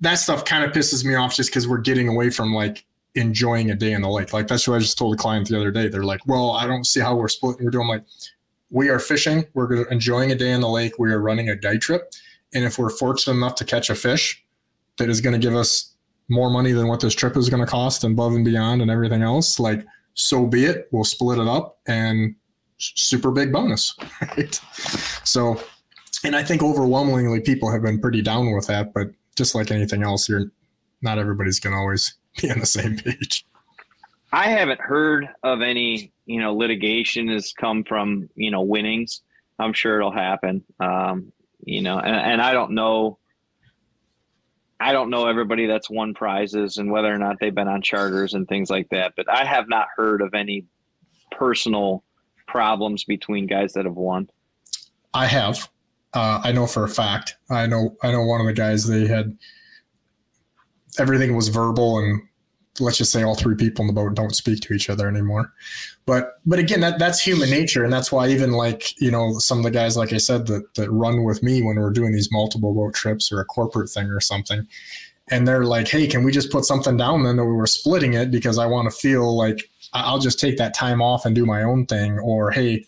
that stuff kind of pisses me off just because we're getting away from like enjoying a day in the lake. Like that's what I just told a client the other day. They're like, well, I don't see how we're splitting. We're doing like, we are fishing. We're enjoying a day in the lake. We are running a day trip. And if we're fortunate enough to catch a fish that is going to give us more money than what this trip is going to cost and above and beyond and everything else, like – so be it. We'll split it up and super big bonus. Right? So, and I think overwhelmingly people have been pretty down with that, but just like anything else, you're not everybody's going to always be on the same page. I haven't heard of any, you know, litigation has come from, you know, winnings. I'm sure it'll happen. Um, you know, and, and I don't know I don't know everybody that's won prizes and whether or not they've been on charters and things like that, but I have not heard of any personal problems between guys that have won. I have. Uh, I know for a fact. I know. I know one of the guys. They had everything was verbal, and let's just say all three people in the boat don't speak to each other anymore. But but again, that that's human nature, and that's why even like you know some of the guys, like I said, that that run with me when we're doing these multiple boat trips or a corporate thing or something, and they're like, hey, can we just put something down then that we were splitting it because I want to feel like I'll just take that time off and do my own thing, or hey.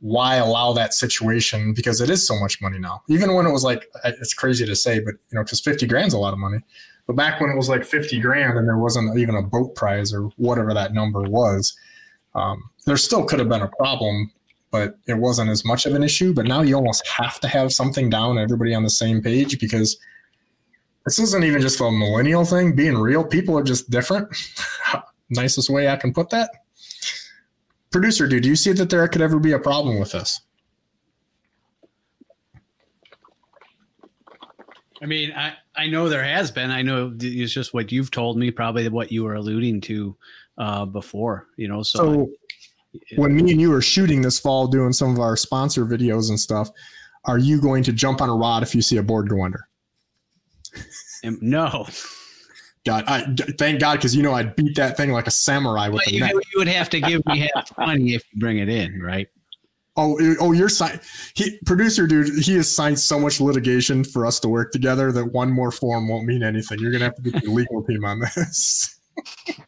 Why allow that situation? Because it is so much money now. Even when it was like, it's crazy to say, but you know, because fifty grand's a lot of money but back when it was like 50 grand and there wasn't even a boat prize or whatever that number was, um, there still could have been a problem, but it wasn't as much of an issue. But now you almost have to have something down, everybody on the same page because this isn't even just a millennial thing. Being real, people are just different. Nicest way I can put that. Producer, dude, do you see that there could ever be a problem with this? I mean, I, I know there has been. I know it's just what you've told me, probably what you were alluding to uh, before. You know, so, so I, when me and you are shooting this fall, doing some of our sponsor videos and stuff, are you going to jump on a rod if you see a board go under? no. God, I, thank God, because you know I'd beat that thing like a samurai with well, the you, net. You would have to give me half money if you bring it in, right? Oh, oh, you're signed. He producer dude. He has signed so much litigation for us to work together that one more form won't mean anything. You're gonna have to get the legal team on this.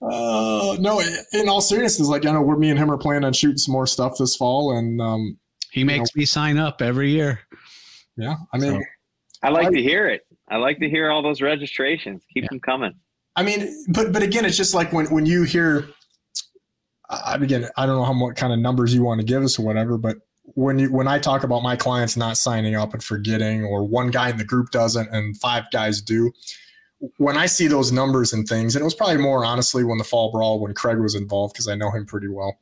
uh, no, in all seriousness, like I know we're me and him are planning on shooting some more stuff this fall, and um, he makes know, me sign up every year. Yeah, I mean, so, I like I, to hear it. I like to hear all those registrations. Keep yeah. them coming. I mean, but but again, it's just like when when you hear I begin. I don't know how what kind of numbers you want to give us or whatever, but when you when I talk about my clients not signing up and forgetting, or one guy in the group doesn't and five guys do, when I see those numbers and things, and it was probably more honestly when the fall brawl when Craig was involved because I know him pretty well,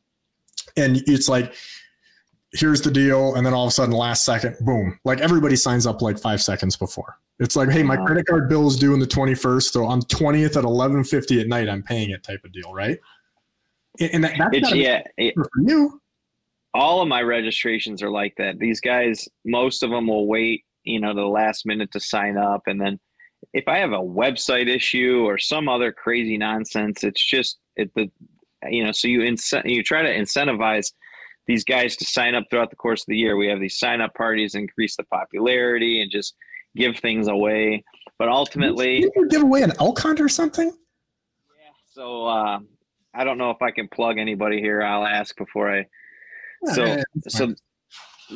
and it's like here's the deal and then all of a sudden last second boom like everybody signs up like five seconds before it's like hey my credit card bill is due on the 21st so on 20th at 11.50 at night i'm paying it type of deal right and that, that's it's, yeah, it, for you. All of my registrations are like that. These guys, most of them will wait, you know, the last minute to sign up, and then if I have a website issue or some other crazy nonsense, it's just it the you know. So you incent you try to incentivize these guys to sign up throughout the course of the year. We have these sign up parties, increase the popularity, and just give things away. But ultimately, you give away an elk hunt or something? Yeah. So uh, I don't know if I can plug anybody here. I'll ask before I. So so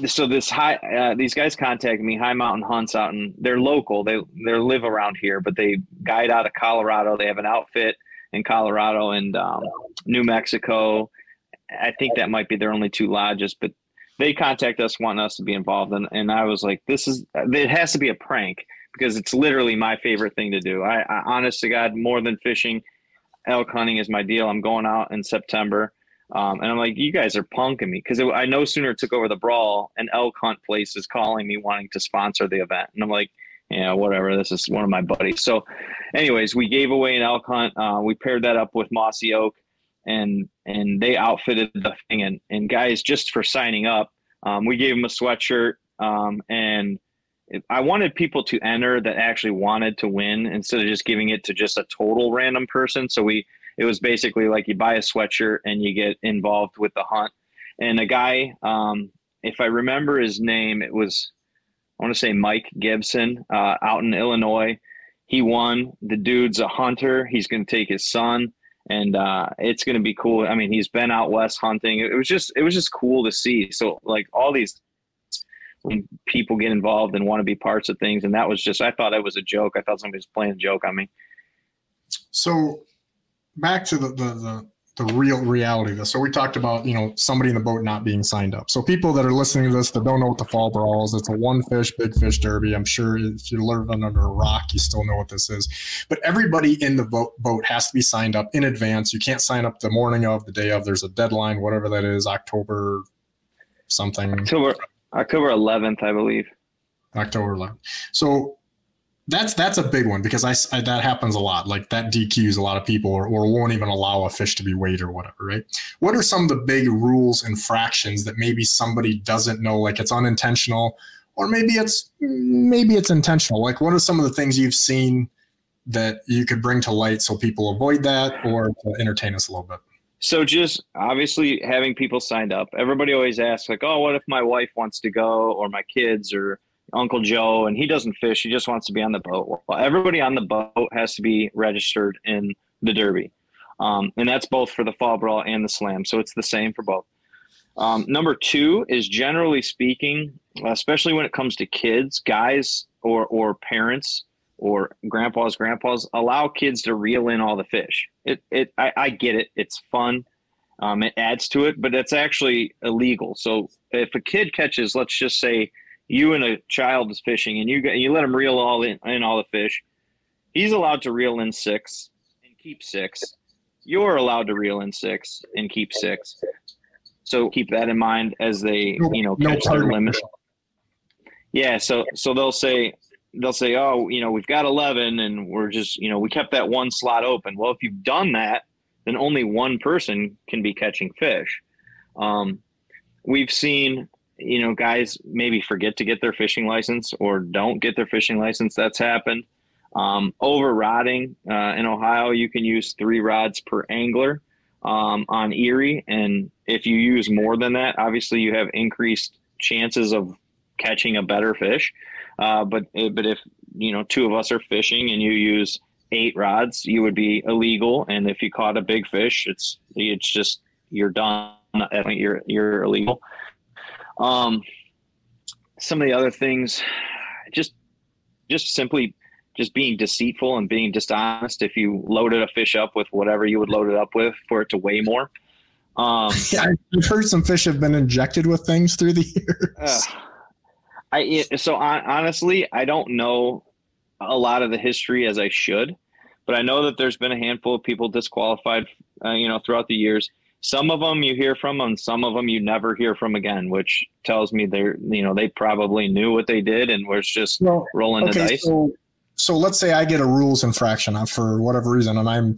so this high uh, these guys contacted me high mountain hunts out and they're local. They they live around here but they guide out of colorado. They have an outfit in colorado and um, new mexico. I think that might be their only two lodges but they contact us wanting us to be involved. And, and i was like this is it has to be a prank because it's literally my favorite thing to do. I, I honest to god more than fishing elk hunting is my deal i'm going out in september um, and I'm like, you guys are punking me because I no sooner took over the brawl, an elk hunt place is calling me wanting to sponsor the event, and I'm like, yeah, whatever. This is one of my buddies. So, anyways, we gave away an elk hunt. Uh, we paired that up with Mossy Oak, and and they outfitted the thing. And and guys, just for signing up, um, we gave them a sweatshirt, um, and I wanted people to enter that actually wanted to win instead of just giving it to just a total random person. So we it was basically like you buy a sweatshirt and you get involved with the hunt. And a guy, um, if I remember his name, it was I want to say Mike Gibson uh, out in Illinois. He won. The dude's a hunter. He's going to take his son, and uh, it's going to be cool. I mean, he's been out west hunting. It was just it was just cool to see. So like all these when people get involved and want to be parts of things, and that was just I thought it was a joke. I thought somebody was playing a joke on me. So back to the, the the the real reality of this. So we talked about, you know, somebody in the boat not being signed up. So people that are listening to this that don't know what the fall brawl is, it's a one fish, big fish derby. I'm sure if you're living under a rock, you still know what this is. But everybody in the boat boat has to be signed up in advance. You can't sign up the morning of, the day of. There's a deadline, whatever that is, October something. October October 11th, I believe. October 11th. So that's that's a big one because I, I- that happens a lot. Like that DQs a lot of people or, or won't even allow a fish to be weighed or whatever, right? What are some of the big rules infractions that maybe somebody doesn't know? Like it's unintentional, or maybe it's maybe it's intentional. Like what are some of the things you've seen that you could bring to light so people avoid that or entertain us a little bit? So just obviously having people signed up. Everybody always asks like, "Oh, what if my wife wants to go or my kids or Uncle Joe and he doesn't fish, he just wants to be on the boat." Well, everybody on the boat has to be registered in the derby. Um, and that's both for the fall brawl and the slam. So it's the same for both. Um, number two is generally speaking, especially when it comes to kids, guys or or parents or grandpas, grandpas, allow kids to reel in all the fish. It it I, I get it. It's fun. Um, it adds to it, but it's actually illegal. So if a kid catches, let's just say you and a child is fishing, and you you let him reel all in, in all the fish, he's allowed to reel in six and keep six. You're allowed to reel in six and keep six. So keep that in mind as they you know No catch their limit. Yeah, so so they'll say they'll say, "Oh, you know, we've got 11 and we're just, you know, we kept that one slot open." Well, if you've done that, then only one person can be catching fish. Um, we've seen, you know, guys maybe forget to get their fishing license or don't get their fishing license. That's happened. Um, over rodding uh, in Ohio, you can use three rods per angler um, on Erie, and if you use more than that, obviously you have increased chances of catching a better fish. Uh, but but if you know two of us are fishing and you use eight rods, you would be illegal. And if you caught a big fish, it's it's just you're done. At that point, you're you're illegal. Um, some of the other things, just just simply just being deceitful and being dishonest. If you loaded a fish up with whatever you would load it up with for it to weigh more. Um, Yeah, I've heard some fish have been injected with things through the years. Ugh. I so hon- honestly, I don't know a lot of the history as I should, but I know that there's been a handful of people disqualified, uh, you know, throughout the years. Some of them you hear from, and some of them you never hear from again, which tells me they're, you know, they probably knew what they did and was just Well, rolling the dice. so so let's say I get a rules infraction uh, for whatever reason, and I'm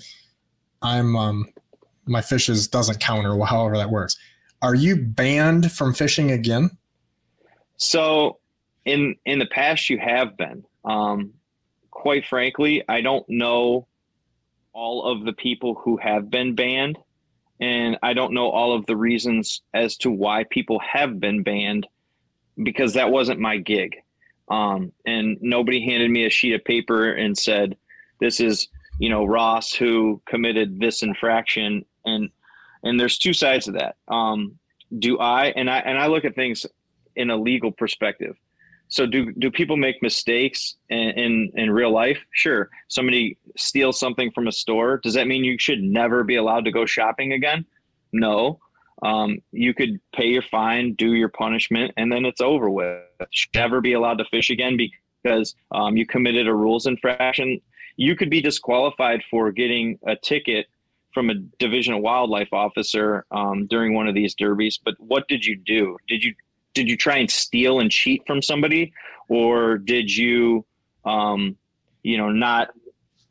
I'm um my fishes doesn't count or however that works. Are you banned from fishing again? So, in in the past, you have been. Um, quite frankly, I don't know all of the people who have been banned, and I don't know all of the reasons as to why people have been banned, because that wasn't my gig. Um, and nobody handed me a sheet of paper and said, "This is you know Ross who committed this infraction." And and there's two sides to that. Um, do I and I and I look at things in a legal perspective. So do do people make mistakes in, in, in real life? Sure. Somebody steals something from a store. Does that mean you should never be allowed to go shopping again? No. Um, you could pay your fine, do your punishment, and then it's over with. Should never be allowed to fish again because um, you committed a rules infraction. You could be disqualified for getting a ticket from a division of wildlife officer um, during one of these derbies. But what did you do? Did you did you try and steal and cheat from somebody, or did you, um, you know, not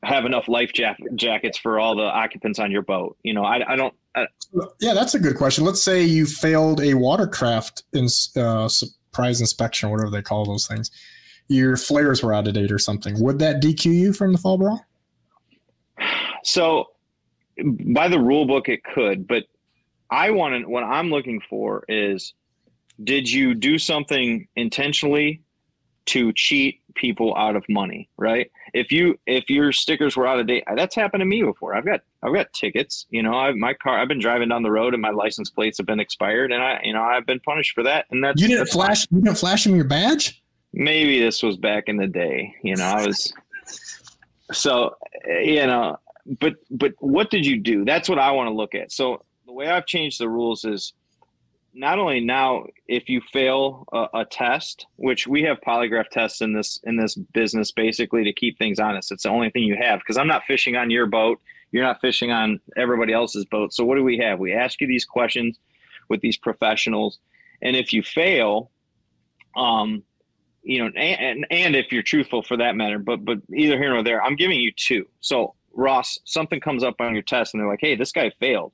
have enough life jack- jackets for all the occupants on your boat? You know, I, I don't. I, yeah, that's a good question. Let's say you failed a watercraft in uh, surprise inspection, whatever they call those things. Your flares were out of date or something. Would that DQ you from the fall brawl? So, by the rule book, it could, but I want to. What I'm looking for is did you do something intentionally to cheat people out of money right? If you if your stickers were out of date that's happened to me before. I've got i've got tickets you know I, my car i've been driving down the road and my license plates have been expired and i you know i've been punished for that and that's you didn't that's flash you didn't flash them your badge? Maybe this was back in the day you know i was so eh, you know but but what did you do? That's what i want to look at. So the way i've changed the rules is not only now if you fail a, a, test which we have polygraph tests in this in this business basically to keep things honest. It's the only thing you have because i'm not fishing on your boat. You're not fishing on everybody else's boat. So what do we have? We ask you these questions with these professionals. And if you fail um you know and and if you're truthful for that matter but but either here or there i'm giving you two. So ross something comes up on your test and they're like hey this guy failed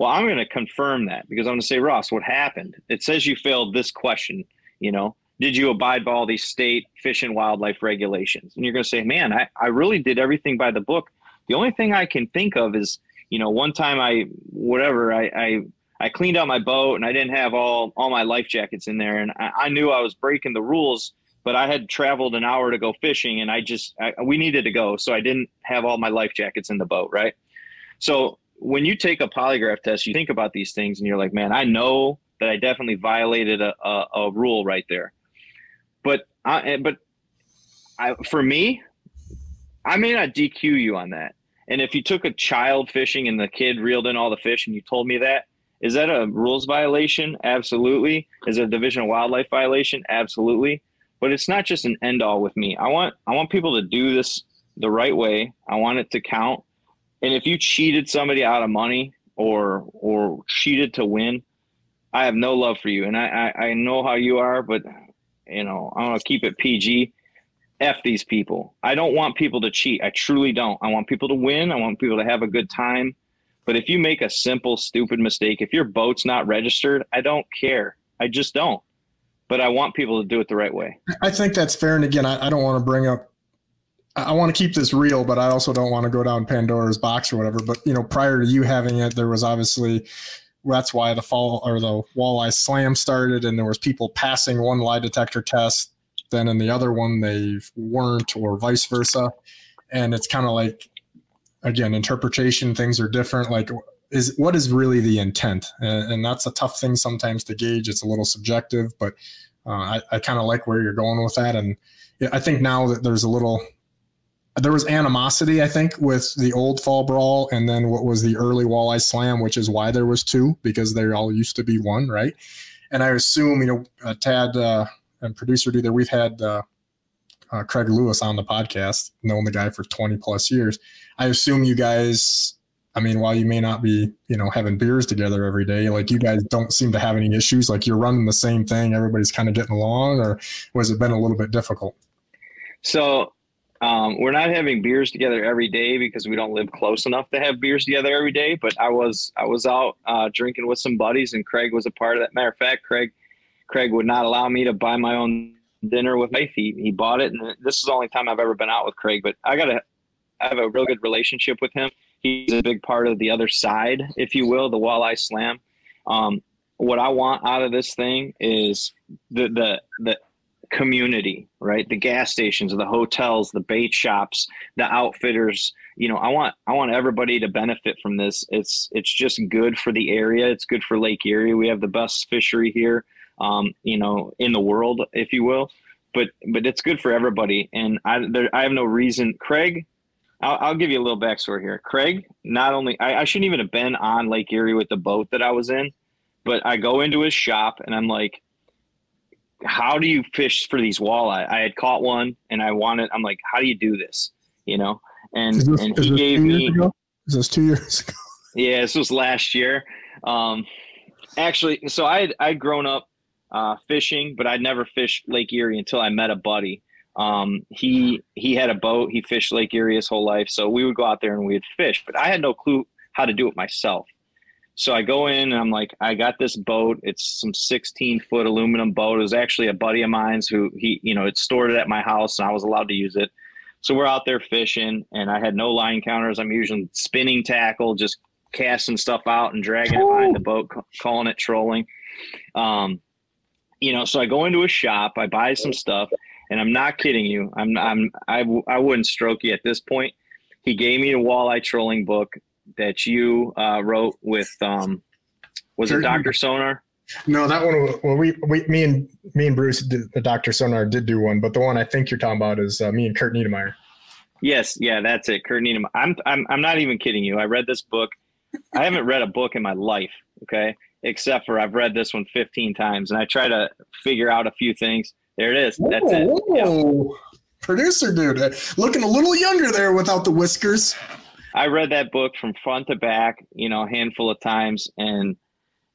well, I'm going to confirm that because I'm going to say, Ross, what happened? It says you failed this question. You know, did you abide by all these state fish and wildlife regulations? And you're going to say, man, I, I really did everything by the book. The only thing I can think of is, you know, one time I, whatever, I, I, I cleaned out my boat and I didn't have all, all my life jackets in there. And I, I knew I was breaking the rules, but I had traveled an hour to go fishing and I just, I, we needed to go. So I didn't have all my life jackets in the boat. Right. So when you take a polygraph test, you think about these things and you're like, man, I know that I definitely violated a, a, a rule right there. But I, eh, but I, for me, I may not DQ you on that. And if you took a child fishing and the kid reeled in all the fish and you told me that, is that a rules violation? Absolutely. Is it a division of wildlife violation? Absolutely. But it's not just an end all with me. I want I want people to do this the right way. I want it to count. And if you cheated somebody out of money or or cheated to win, I have no love for you. And I, I, I know how you are, but you know, I want to keep it PG. F these people. I don't want people to cheat. I truly don't. I want people to win. I want people to have a good time. But if you make a simple, stupid mistake, if your boat's not registered, I don't care. I just don't. But I want people to do it the right way. I think that's fair. And again, I, I don't want to bring up I want to keep this real, but I also don't want to go down Pandora's box or whatever. But you know, prior to you having it, there was obviously that's why the fall or the walleye slam started, and there was people passing one lie detector test, then in the other one they weren't, or vice versa. And it's kind of like again, interpretation things are different. Like is what is really the intent, and, and that's a tough thing sometimes to gauge. It's a little subjective, but uh, I, I kind of like where you're going with that, and I think now that there's a little there was animosity, I think, with the old fall brawl and then what was the early walleye slam, which is why there was two because they all used to be one, right? And I assume, you know, uh, Tad uh, and producer do that. We've had uh, uh, Craig Lewis on the podcast, known the guy for 20 plus years. I assume you guys, I mean, while you may not be, you know, having beers together every day, like you guys don't seem to have any issues. Like you're running the same thing, everybody's kind of getting along, or was it been a little bit difficult? So um, we're not having beers together every day because we don't live close enough to have beers together every day. But I was I was out uh, drinking with some buddies, and Craig was a part of that. Matter of fact, Craig Craig would not allow me to buy my own dinner with my feet. He bought it, and this is the only time I've ever been out with Craig. But I got I have a real good relationship with him. He's a big part of the other side, if you will, the walleye slam. Um, what I want out of this thing is the the the community, right? The gas stations, the hotels, the bait shops, the outfitters. You know, I want I want everybody to benefit from this. It's it's just good for the area. It's good for Lake Erie. We have the best fishery here, um, you know, in the world, if you will. But but it's good for everybody. And I there, I have no reason. Craig, I'll, I'll, give you a little backstory here. Craig, not only I, I shouldn't even have been on Lake Erie with the boat that I was in, but I go into his shop and I'm like how do you fish for these walleye? I had caught one and I wanted, I'm like, how do you do this? You know? And, this, and he gave me, ago? is this two years ago? Yeah, this was last year. Um, actually, so I had, I'd grown up uh, fishing, but I'd never fished Lake Erie until I met a buddy. Um, he, he had a boat, he fished Lake Erie his whole life. So we would go out there and we'd fish, but I had no clue how to do it myself. So I go in and I'm like, I got this boat. It's some 16 foot aluminum boat. It was actually a buddy of mine's who he, you know, it stored it at my house and I was allowed to use it. So we're out there fishing and I had no line counters. I'm using spinning tackle, just casting stuff out and dragging it behind the boat, calling it trolling. Um, you know, so I go into a shop, I buy some stuff, and I'm not kidding you. I'm, I'm, I, I wouldn't stroke you at this point. He gave me a walleye trolling book that you uh, wrote with um, was it Doctor Sonar? No, that one. Well, we, we, me and me and Bruce, did, the Doctor Sonar did do one, but the one I think you're talking about is uh, me and Kurt Niedermeyer. Yes, yeah, that's it, Kurt Niedermeyer. I'm, I'm, I'm not even kidding you. I read this book. I haven't read a book in my life. Okay, except for I've read this one 15 times, and I try to figure out a few things. There it is. That's whoa, it. Whoa. Producer dude, uh, looking a little younger there without the whiskers. I read that book from front to back, you know, a handful of times, and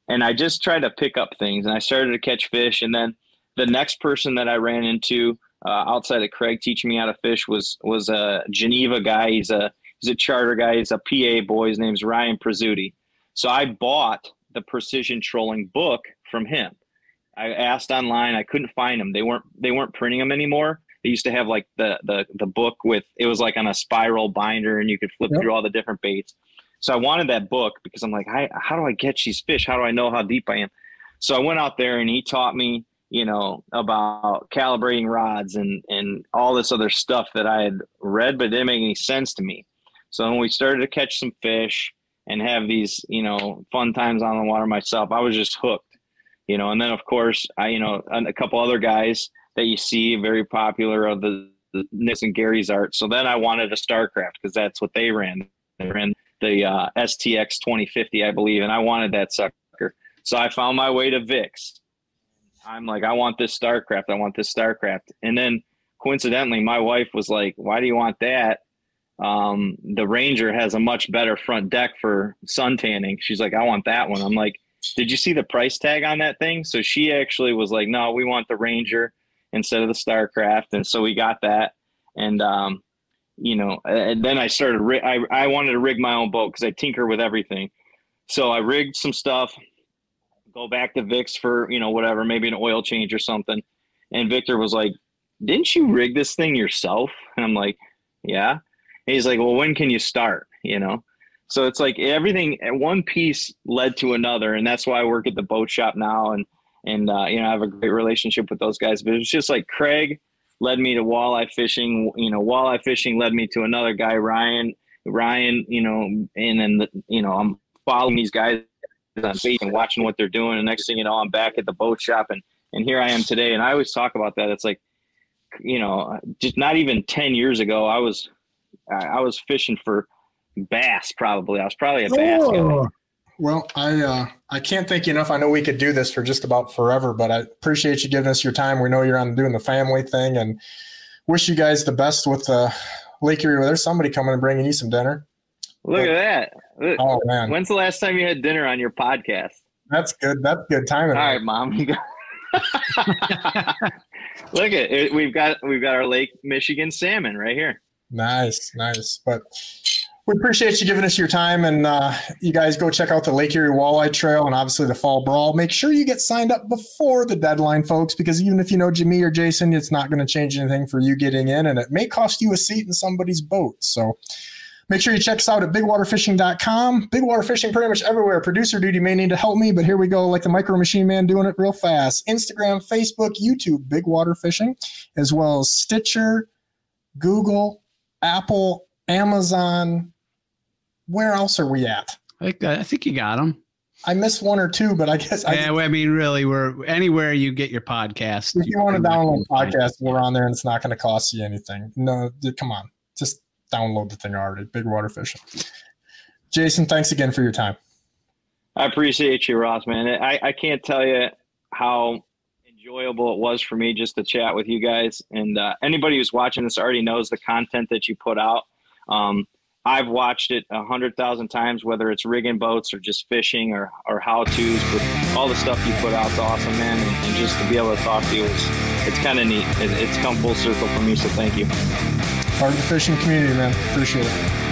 and I just tried to pick up things, and I started to catch fish, and then the next person that I ran into uh, outside of Craig teaching me how to fish was was a Geneva guy. He's a he's a charter guy. He's a PA boy. His name's Ryan Prezzuti. So I bought the precision trolling book from him. I asked online. I couldn't find them. They weren't they weren't printing them anymore. They used to have like the the the book with it was like on a spiral binder and you could flip yep. through all the different baits. So I wanted that book because I'm like, how, how do I catch these fish? How do I know how deep I am? So I went out there and he taught me, you know, about calibrating rods and and all this other stuff that I had read, but it didn't make any sense to me. So when we started to catch some fish and have these, you know, fun times on the water myself, I was just hooked, you know. And then of course, I, you know, a couple other guys that you see very popular of the, the and Gary's art. So then I wanted a Starcraft because that's what they ran. They ran the uh, STX 2050, I believe, and I wanted that sucker. So I found my way to Vic's. I'm like, I want this Starcraft. I want this Starcraft. And then coincidentally, my wife was like, Why do you want that? Um, the Ranger has a much better front deck for sun tanning. She's like, I want that one. I'm like, Did you see the price tag on that thing? So she actually was like, No, we want the Ranger instead of the Starcraft, and so we got that. And um, you know, and then I started. I I wanted to rig my own boat because I tinker with everything. So I rigged some stuff. Go back to Vic's for you know whatever, maybe an oil change or something. And Victor was like, "Didn't you rig this thing yourself?" And I'm like, "Yeah." And he's like, "Well, when can you start?" You know. So it's like everything, one piece led to another, and that's why I work at the boat shop now. And and uh, you know I have a great relationship with those guys. But it's just like Craig led me to walleye fishing. You know, walleye fishing led me to another guy, Ryan. Ryan, you know, and then the, you know I'm following these guys on Facebook and watching what they're doing. And next thing you know, I'm back at the boat shop, and and here I am today. And I always talk about that. It's like, you know, just not even ten years ago, I was I was fishing for bass. Probably I was probably a bass oh. guy. Well, I uh, I can't thank you enough. I know we could do this for just about forever, but I appreciate you giving us your time. We know you're on doing the family thing, and wish you guys the best with the Lake Erie. There's somebody coming and bringing you some dinner. Look but, at that! Oh man, when's the last time you had dinner on your podcast? That's good. That's good timing. All right, mom. Look at it. We've got we've got our Lake Michigan salmon right here. Nice, nice. But we appreciate you giving us your time and uh, you guys go check out the lake erie walleye trail and obviously the fall brawl make sure you get signed up before the deadline folks because even if you know jimmy or jason it's not going to change anything for you getting in and it may cost you a seat in somebody's boat so Make sure you check us out at bigwaterfishing.com. Big water fishing pretty much everywhere. Producer duty may need to help me, but here we go, like the micro machine man doing it real fast. Instagram, Facebook, YouTube, Big Water Fishing, as well as Stitcher, Google, Apple, Amazon. Where else are we at? I think, I think you got them. I missed one or two, but I guess I, Yeah, well, I mean, really, we're anywhere you get your podcast. if you want to download can find it. podcasts, we're on there and it's not going to cost you anything. No, come on. Just download the thing already. Big water fishing. Jason, thanks again for your time. I appreciate you, Ross, man. I, I can't tell you how enjoyable it was for me just to chat with you guys. And uh, anybody who's watching this already knows the content that you put out. Um, I've watched it a hundred thousand times, whether it's rigging boats or just fishing or, or how to's. But all the stuff you put out is awesome, man. And, and just to be able to talk to you is it's kind of neat. It, it's come full circle for me. So thank you. Part of the fishing community, man. Appreciate it.